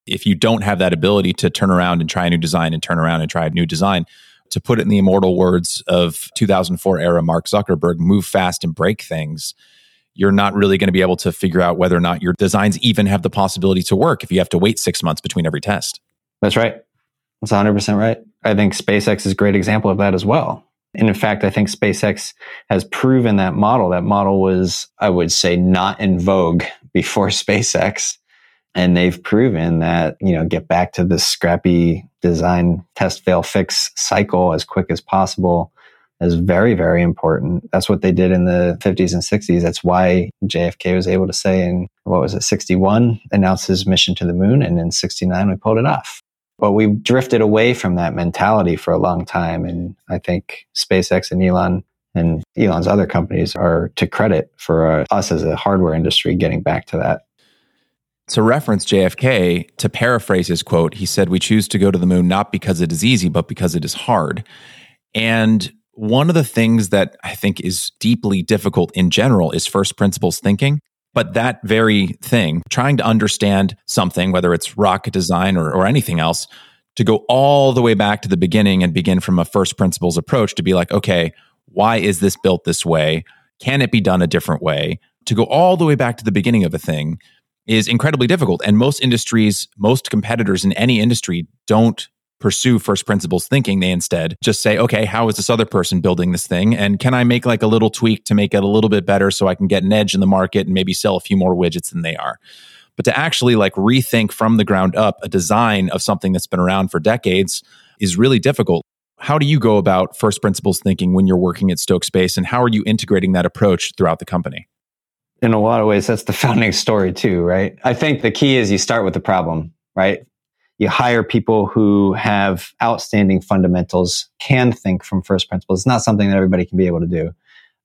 If you don't have that ability to turn around and try a new design and turn around and try a new design, to put it in the immortal words of 2004 era Mark Zuckerberg, move fast and break things, you're not really going to be able to figure out whether or not your designs even have the possibility to work if you have to wait six months between every test. That's right. That's 100% right. I think SpaceX is a great example of that as well. And in fact, I think SpaceX has proven that model. That model was, I would say, not in vogue before SpaceX. And they've proven that, you know, get back to the scrappy design, test, fail, fix cycle as quick as possible is very, very important. That's what they did in the 50s and 60s. That's why JFK was able to say in, what was it, 61, announce his mission to the moon. And in 69, we pulled it off. But we drifted away from that mentality for a long time. And I think SpaceX and Elon and Elon's other companies are to credit for uh, us as a hardware industry getting back to that. To reference JFK, to paraphrase his quote, he said, We choose to go to the moon not because it is easy, but because it is hard. And one of the things that I think is deeply difficult in general is first principles thinking. But that very thing, trying to understand something, whether it's rocket design or, or anything else, to go all the way back to the beginning and begin from a first principles approach to be like, okay, why is this built this way? Can it be done a different way? To go all the way back to the beginning of a thing is incredibly difficult. And most industries, most competitors in any industry don't pursue first principles thinking. They instead just say, okay, how is this other person building this thing? And can I make like a little tweak to make it a little bit better so I can get an edge in the market and maybe sell a few more widgets than they are? But to actually like rethink from the ground up a design of something that's been around for decades is really difficult. How do you go about first principles thinking when you're working at Stoke Space and how are you integrating that approach throughout the company? In a lot of ways, that's the founding story too, right? I think the key is you start with the problem, right? you hire people who have outstanding fundamentals, can think from first principles. It's not something that everybody can be able to do.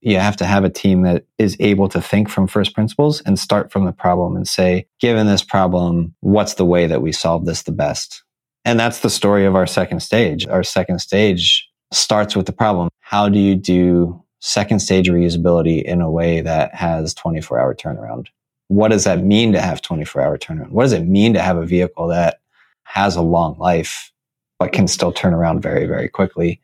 You have to have a team that is able to think from first principles and start from the problem and say, given this problem, what's the way that we solve this the best? And that's the story of our second stage. Our second stage starts with the problem. How do you do second stage reusability in a way that has 24 hour turnaround? What does that mean to have 24 hour turnaround? What does it mean to have a vehicle that has a long life, but can still turn around very, very quickly.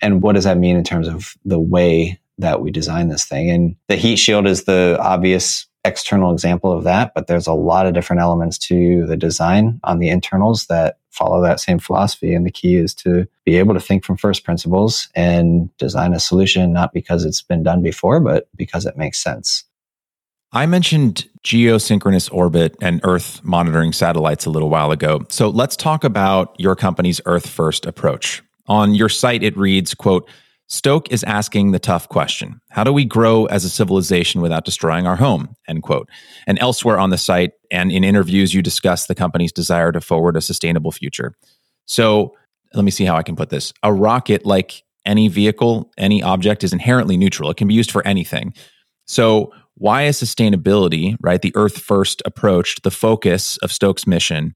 And what does that mean in terms of the way that we design this thing? And the heat shield is the obvious external example of that, but there's a lot of different elements to the design on the internals that follow that same philosophy. And the key is to be able to think from first principles and design a solution, not because it's been done before, but because it makes sense. I mentioned geosynchronous orbit and Earth monitoring satellites a little while ago. So let's talk about your company's Earth first approach. On your site, it reads, quote, Stoke is asking the tough question. How do we grow as a civilization without destroying our home? End quote. And elsewhere on the site and in interviews, you discuss the company's desire to forward a sustainable future. So let me see how I can put this. A rocket, like any vehicle, any object, is inherently neutral. It can be used for anything. So why is sustainability, right, the Earth first approach, the focus of Stoke's mission?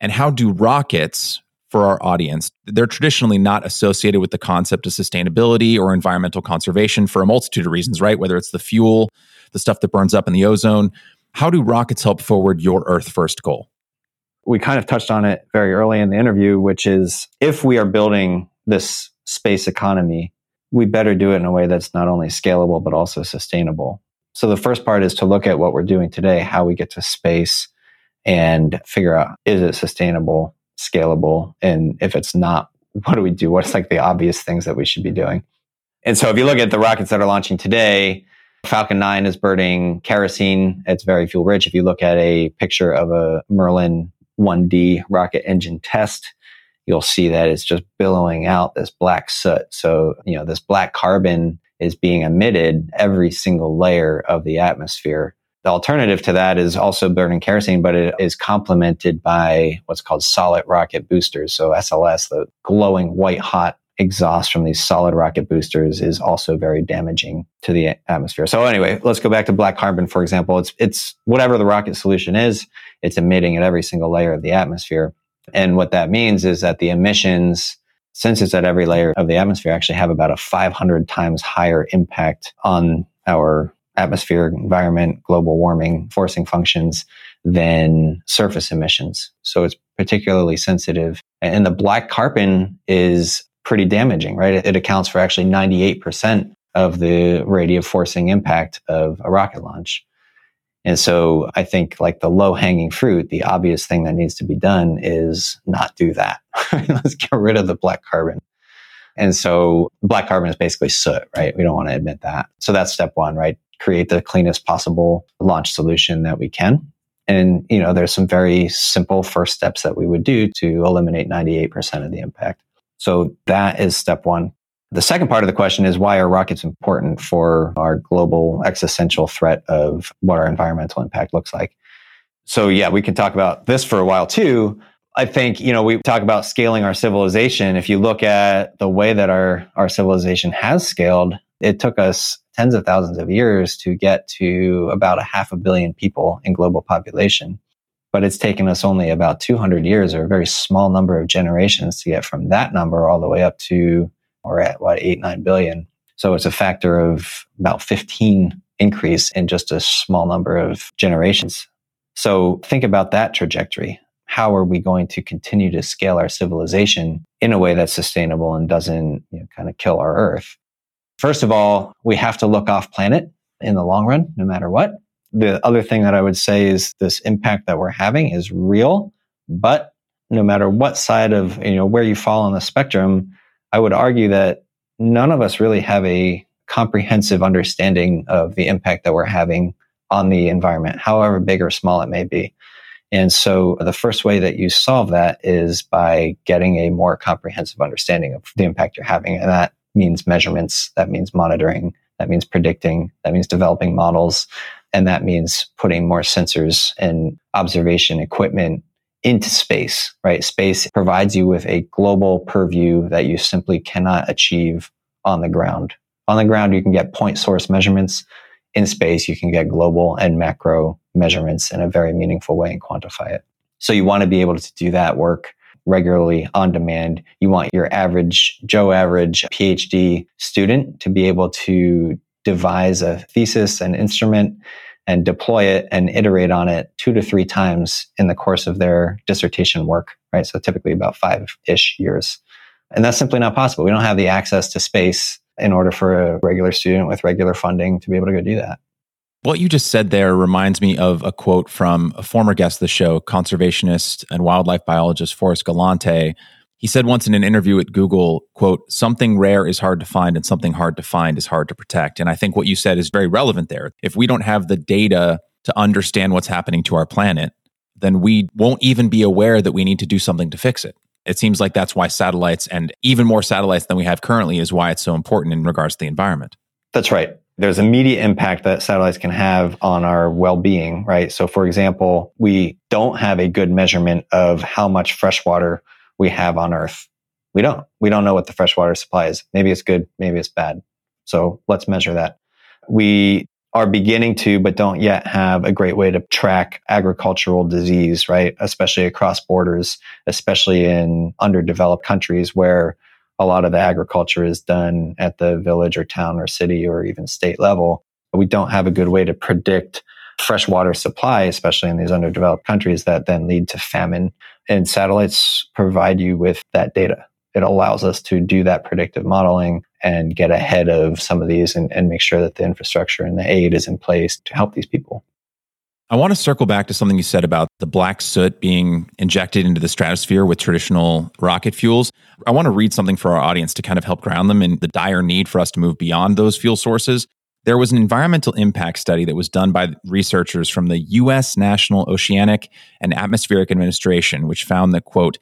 And how do rockets, for our audience, they're traditionally not associated with the concept of sustainability or environmental conservation for a multitude of reasons, right? Whether it's the fuel, the stuff that burns up in the ozone. How do rockets help forward your Earth first goal? We kind of touched on it very early in the interview, which is if we are building this space economy, we better do it in a way that's not only scalable, but also sustainable. So the first part is to look at what we're doing today, how we get to space and figure out is it sustainable, scalable? And if it's not, what do we do? What's like the obvious things that we should be doing? And so if you look at the rockets that are launching today, Falcon 9 is burning kerosene. It's very fuel rich. If you look at a picture of a Merlin 1D rocket engine test, you'll see that it's just billowing out this black soot. So, you know, this black carbon is being emitted every single layer of the atmosphere. The alternative to that is also burning kerosene, but it is complemented by what's called solid rocket boosters. So SLS, the glowing white hot exhaust from these solid rocket boosters is also very damaging to the atmosphere. So anyway, let's go back to black carbon, for example. It's, it's whatever the rocket solution is, it's emitting at every single layer of the atmosphere. And what that means is that the emissions since it's at every layer of the atmosphere, actually have about a 500 times higher impact on our atmospheric environment, global warming, forcing functions than surface emissions. So it's particularly sensitive. And the black carbon is pretty damaging, right? It, accounts for actually 98% of the radiative forcing impact of a rocket launch. And so I think like the low hanging fruit, the obvious thing that needs to be done is not do that. Let's get rid of the black carbon. And so black carbon is basically soot, right? We don't want to admit that. So that's step one, right? Create the cleanest possible launch solution that we can. And, you know, there's some very simple first steps that we would do to eliminate 98% of the impact. So that is step one. The second part of the question is why are rockets important for our global existential threat of what our environmental impact looks like? So yeah, we can talk about this for a while too. I think, you know, we talk about scaling our civilization. If you look at the way that our, our civilization has scaled, it took us tens of thousands of years to get to about a half a billion people in global population. But it's taken us only about 200 years or a very small number of generations to get from that number all the way up to, or at what, eight, nine billion. So it's a factor of about 15 increase in just a small number of generations. So think about that trajectory. How are we going to continue to scale our civilization in a way that's sustainable and doesn't you know, kind of kill our earth? First of all, we have to look off planet in the long run, no matter what. The other thing that I would say is this impact that we're having is real, but no matter what side of, you know, where you fall on the spectrum, I would argue that none of us really have a comprehensive understanding of the impact that we're having on the environment, however big or small it may be. And so the first way that you solve that is by getting a more comprehensive understanding of the impact you're having. And that means measurements, that means monitoring, that means predicting, that means developing models, and that means putting more sensors and observation equipment into space, right? Space provides you with a global purview that you simply cannot achieve on the ground. On the ground, you can get point source measurements. In space, you can get global and macro measurements in a very meaningful way and quantify it. So you want to be able to do that work regularly on demand. You want your average Joe average PhD student to be able to devise a thesis and instrument and deploy it and iterate on it two to three times in the course of their dissertation work, right? So typically about five ish years. And that's simply not possible. We don't have the access to space in order for a regular student with regular funding to be able to go do that. What you just said there reminds me of a quote from a former guest of the show, conservationist and wildlife biologist Forrest Galante. He said once in an interview at Google, quote, something rare is hard to find and something hard to find is hard to protect. And I think what you said is very relevant there. If we don't have the data to understand what's happening to our planet, then we won't even be aware that we need to do something to fix it. It seems like that's why satellites and even more satellites than we have currently is why it's so important in regards to the environment. That's right there's immediate impact that satellites can have on our well-being, right? So for example, we don't have a good measurement of how much fresh water we have on Earth. We don't. We don't know what the freshwater supply is. Maybe it's good, maybe it's bad. So let's measure that. We are beginning to, but don't yet have a great way to track agricultural disease, right? Especially across borders, especially in underdeveloped countries where a lot of the agriculture is done at the village or town or city or even state level. We don't have a good way to predict freshwater supply, especially in these underdeveloped countries that then lead to famine. And satellites provide you with that data. It allows us to do that predictive modeling and get ahead of some of these and, and make sure that the infrastructure and the aid is in place to help these people. I want to circle back to something you said about the black soot being injected into the stratosphere with traditional rocket fuels. I want to read something for our audience to kind of help ground them in the dire need for us to move beyond those fuel sources. There was an environmental impact study that was done by researchers from the U.S. National Oceanic and Atmospheric Administration, which found that, quote,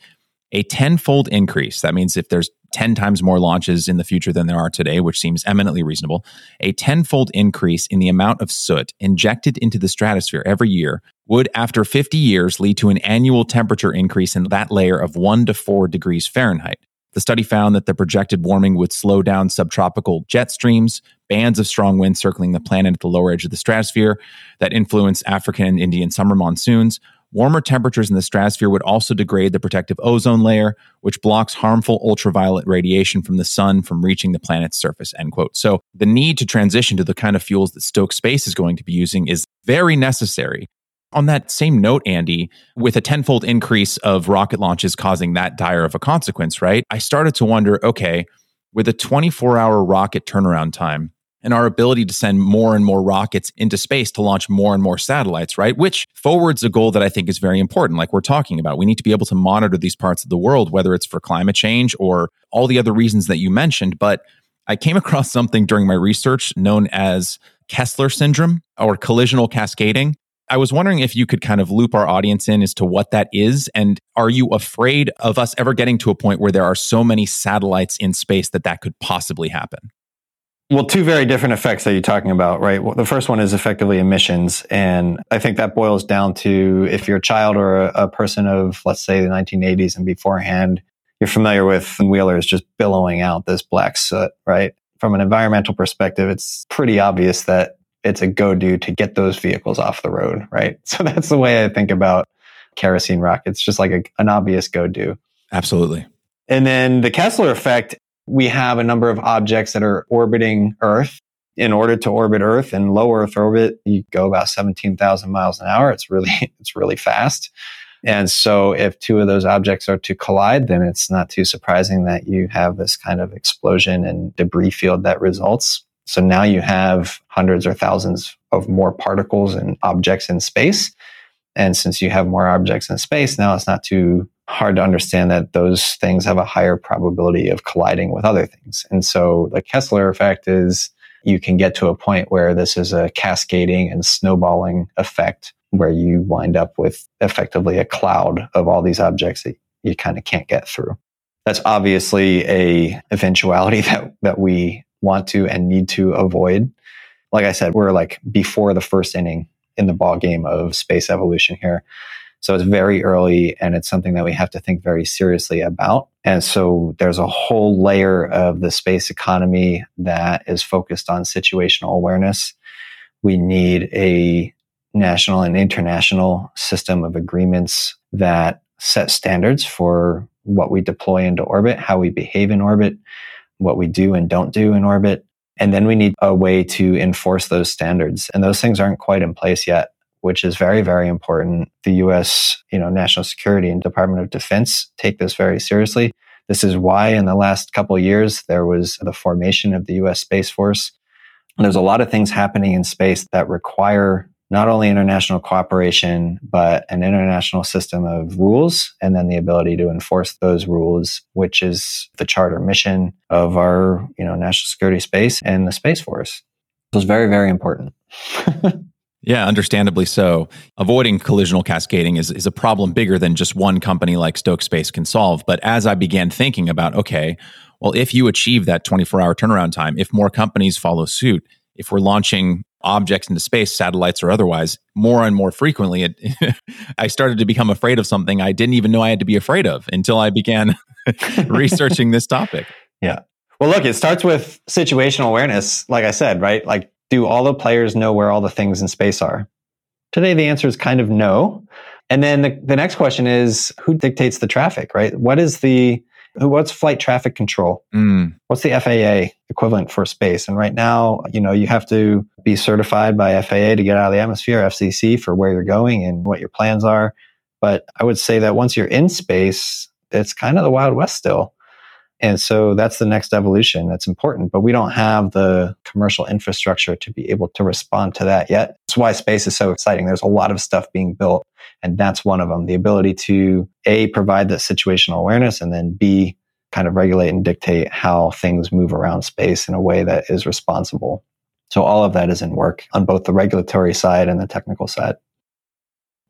a tenfold increase. That means if there's 10 times more launches in the future than there are today, which seems eminently reasonable, a tenfold increase in the amount of soot injected into the stratosphere every year would, after 50 years, lead to an annual temperature increase in that layer of 1 to 4 degrees Fahrenheit. The study found that the projected warming would slow down subtropical jet streams, bands of strong winds circling the planet at the lower edge of the stratosphere that influence African and Indian summer monsoons, Warmer temperatures in the stratosphere would also degrade the protective ozone layer, which blocks harmful ultraviolet radiation from the sun from reaching the planet's surface. End quote. So the need to transition to the kind of fuels that Stoke Space is going to be using is very necessary. On that same note, Andy, with a tenfold increase of rocket launches causing that dire of a consequence, right? I started to wonder okay, with a 24 hour rocket turnaround time, and our ability to send more and more rockets into space to launch more and more satellites, right? Which forwards a goal that I think is very important, like we're talking about. We need to be able to monitor these parts of the world, whether it's for climate change or all the other reasons that you mentioned. But I came across something during my research known as Kessler syndrome or collisional cascading. I was wondering if you could kind of loop our audience in as to what that is. And are you afraid of us ever getting to a point where there are so many satellites in space that that could possibly happen? Well, two very different effects that you're talking about, right? Well, the first one is effectively emissions. And I think that boils down to if you're a child or a, a person of, let's say, the 1980s and beforehand, you're familiar with wheelers just billowing out this black soot, right? From an environmental perspective, it's pretty obvious that it's a go do to get those vehicles off the road, right? So that's the way I think about kerosene rockets, just like a, an obvious go do. Absolutely. And then the Kessler effect, we have a number of objects that are orbiting Earth. In order to orbit Earth in low Earth orbit, you go about 17,000 miles an hour. It's really, it's really fast. And so if two of those objects are to collide, then it's not too surprising that you have this kind of explosion and debris field that results. So now you have hundreds or thousands of more particles and objects in space. And since you have more objects in space, now it's not too hard to understand that those things have a higher probability of colliding with other things. And so the Kessler effect is you can get to a point where this is a cascading and snowballing effect where you wind up with effectively a cloud of all these objects that you kind of can't get through. That's obviously a eventuality that, that we want to and need to avoid. Like I said, we're like before the first inning in the ball game of space evolution here. So it's very early and it's something that we have to think very seriously about. And so there's a whole layer of the space economy that is focused on situational awareness. We need a national and international system of agreements that set standards for what we deploy into orbit, how we behave in orbit, what we do and don't do in orbit. And then we need a way to enforce those standards. And those things aren't quite in place yet, which is very, very important. The US, you know, national security and Department of Defense take this very seriously. This is why in the last couple years there was the formation of the US Space Force. There's a lot of things happening in space that require not only international cooperation, but an international system of rules, and then the ability to enforce those rules, which is the charter mission of our, you know, national security space and the Space Force. So it's very, very important. yeah, understandably so. Avoiding collisional cascading is, is a problem bigger than just one company like Stoke Space can solve. But as I began thinking about, okay, well, if you achieve that 24 hour turnaround time, if more companies follow suit, if we're launching objects into space, satellites or otherwise, more and more frequently, it, I started to become afraid of something I didn't even know I had to be afraid of until I began researching this topic. Yeah. Well, look, it starts with situational awareness. Like I said, right? Like, do all the players know where all the things in space are? Today, the answer is kind of no. And then the, the next question is who dictates the traffic, right? What is the What's flight traffic control? Mm. What's the FAA equivalent for space? And right now, you know, you have to be certified by FAA to get out of the atmosphere, FCC for where you're going and what your plans are. But I would say that once you're in space, it's kind of the Wild West still. And so that's the next evolution that's important. But we don't have the commercial infrastructure to be able to respond to that yet. That's why space is so exciting. There's a lot of stuff being built. And that's one of them. The ability to A, provide that situational awareness and then B, kind of regulate and dictate how things move around space in a way that is responsible. So all of that is in work on both the regulatory side and the technical side.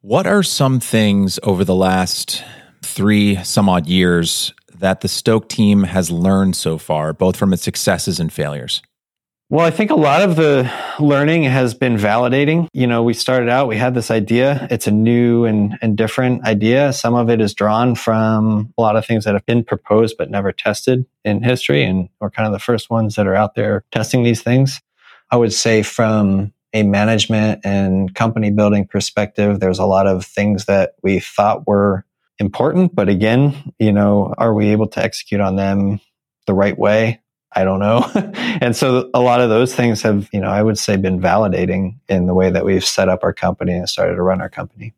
What are some things over the last three some odd years that the Stoke team has learned so far, both from its successes and failures? Well, I think a lot of the learning has been validating. You know, we started out, we had this idea. It's a new and, and different idea. Some of it is drawn from a lot of things that have been proposed but never tested in history. And we're kind of the first ones that are out there testing these things. I would say from a management and company building perspective, there's a lot of things that we thought were important. But again, you know, are we able to execute on them the right way? I don't know. and so a lot of those things have, you know, I would say been validating in the way that we've set up our company and started to run our company.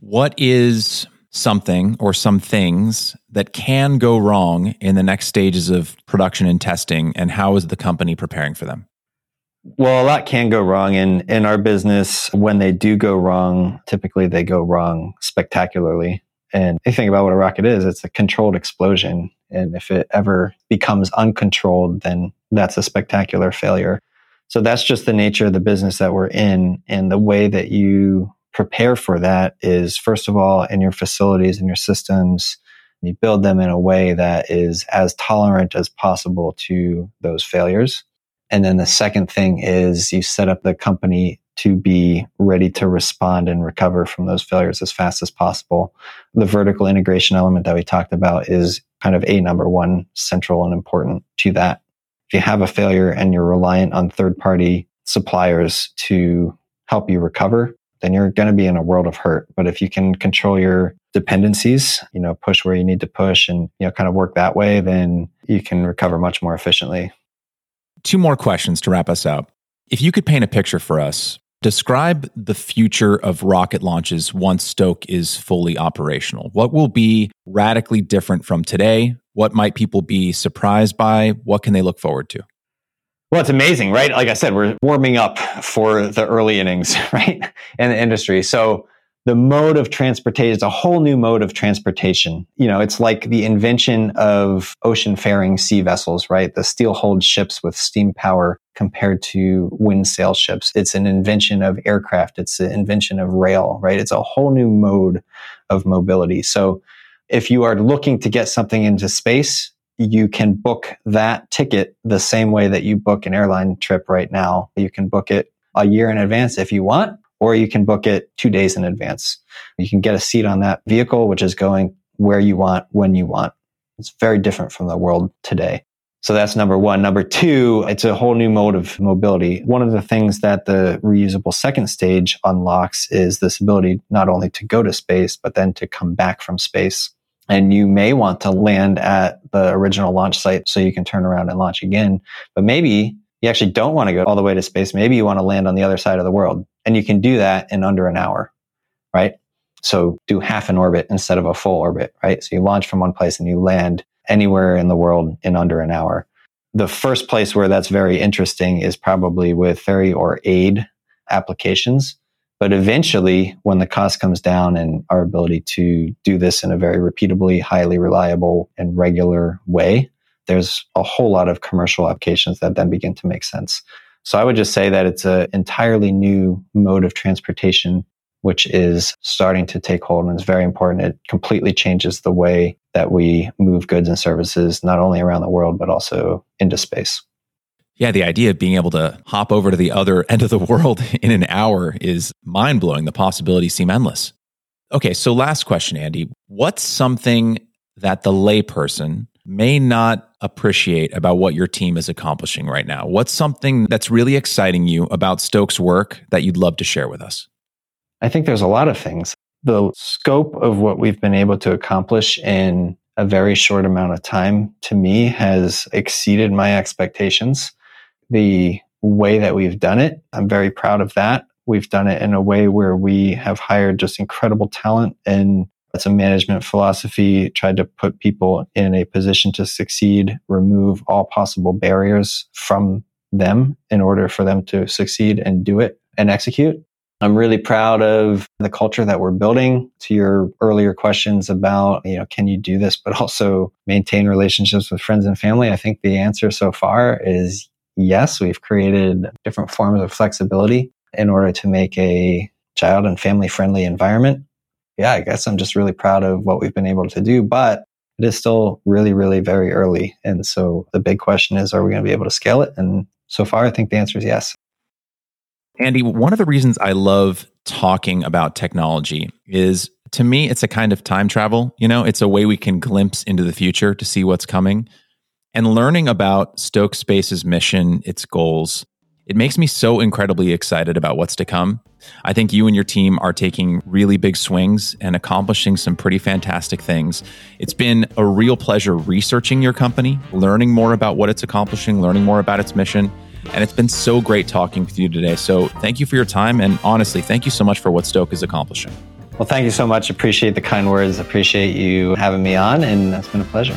What is something or some things that can go wrong in the next stages of production and testing and how is the company preparing for them? Well, a lot can go wrong in in our business. When they do go wrong, typically they go wrong spectacularly. And you think about what a rocket is, it's a controlled explosion. And if it ever becomes uncontrolled, then that's a spectacular failure. So that's just the nature of the business that we're in. And the way that you prepare for that is, first of all, in your facilities and your systems, you build them in a way that is as tolerant as possible to those failures. And then the second thing is you set up the company to be ready to respond and recover from those failures as fast as possible. The vertical integration element that we talked about is kind of a number one central and important to that. If you have a failure and you're reliant on third party suppliers to help you recover, then you're going to be in a world of hurt. But if you can control your dependencies, you know, push where you need to push and, you know, kind of work that way, then you can recover much more efficiently. Two more questions to wrap us up. If you could paint a picture for us Describe the future of rocket launches once Stoke is fully operational. What will be radically different from today? What might people be surprised by? What can they look forward to? Well, it's amazing, right? Like I said, we're warming up for the early innings, right? In the industry. So the mode of transportation is a whole new mode of transportation. You know, it's like the invention of ocean faring sea vessels, right? The steel hulled ships with steam power compared to wind sail ships. It's an invention of aircraft. It's an invention of rail, right? It's a whole new mode of mobility. So if you are looking to get something into space, you can book that ticket the same way that you book an airline trip right now. You can book it a year in advance if you want, or you can book it two days in advance. You can get a seat on that vehicle, which is going where you want, when you want. It's very different from the world today. So that's number one. Number two, it's a whole new mode of mobility. One of the things that the reusable second stage unlocks is this ability not only to go to space, but then to come back from space. And you may want to land at the original launch site so you can turn around and launch again. But maybe you actually don't want to go all the way to space. Maybe you want to land on the other side of the world. And you can do that in under an hour, right? So do half an orbit instead of a full orbit, right? So you launch from one place and you land anywhere in the world in under an hour. The first place where that's very interesting is probably with ferry or aid applications. But eventually, when the cost comes down and our ability to do this in a very repeatably, highly reliable, and regular way, there's a whole lot of commercial applications that then begin to make sense. So I would just say that it's an entirely new mode of transportation, which is starting to take hold and is very important. It completely changes the way that we move goods and services, not only around the world, but also into space. Yeah, the idea of being able to hop over to the other end of the world in an hour is mind blowing. The possibilities seem endless. Okay, so last question, Andy. What's something that the layperson may not appreciate about what your team is accomplishing right now? What's something that's really exciting you about Stoke's work that you'd love to share with us? I think there's a lot of things. The scope of what we've been able to accomplish in a very short amount of time to me has exceeded my expectations. The way that we've done it, I'm very proud of that. We've done it in a way where we have hired just incredible talent and it's a management philosophy, tried to put people in a position to succeed, remove all possible barriers from them in order for them to succeed and do it and execute. I'm really proud of the culture that we're building. To your earlier questions about, you know, can you do this, but also maintain relationships with friends and family? I think the answer so far is yes. We've created different forms of flexibility in order to make a child and family friendly environment yeah, I guess I'm just really proud of what we've been able to do, but it is still really, really very early. And so the big question is, are we going to be able to scale it? And so far, I think the answer is yes. Andy, one of the reasons I love talking about technology is to me, it's a kind of time travel. You know, it's a way we can glimpse into the future to see what's coming. And learning about Stoke Space's mission, its goals, It makes me so incredibly excited about what's to come. I think you and your team are taking really big swings and accomplishing some pretty fantastic things. It's been a real pleasure researching your company, learning more about what it's accomplishing, learning more about its mission. And it's been so great talking with you today. So thank you for your time. And honestly, thank you so much for what Stoke is accomplishing. Well, thank you so much. Appreciate the kind words. Appreciate you having me on. And it's been a pleasure.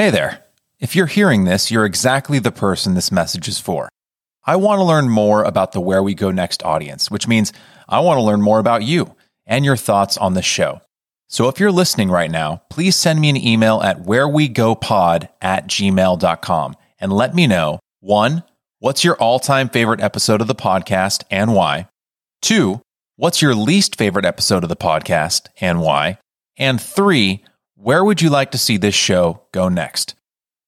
Hey there. If you're hearing this, you're exactly the person this message is for. I want to learn more about the Where We Go Next audience, which means I want to learn more about you and your thoughts on the show. So if you're listening right now, please send me an email at wherewegopod at gmail.com and let me know one, what's your all time favorite episode of the podcast and why? Two, what's your least favorite episode of the podcast and why? And three, where would you like to see this show go next?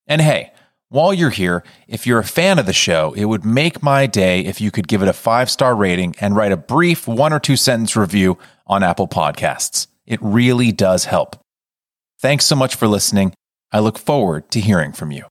And hey, while you're here, if you're a fan of the show, it would make my day if you could give it a five star rating and write a brief one or two sentence review on Apple Podcasts. It really does help. Thanks so much for listening. I look forward to hearing from you.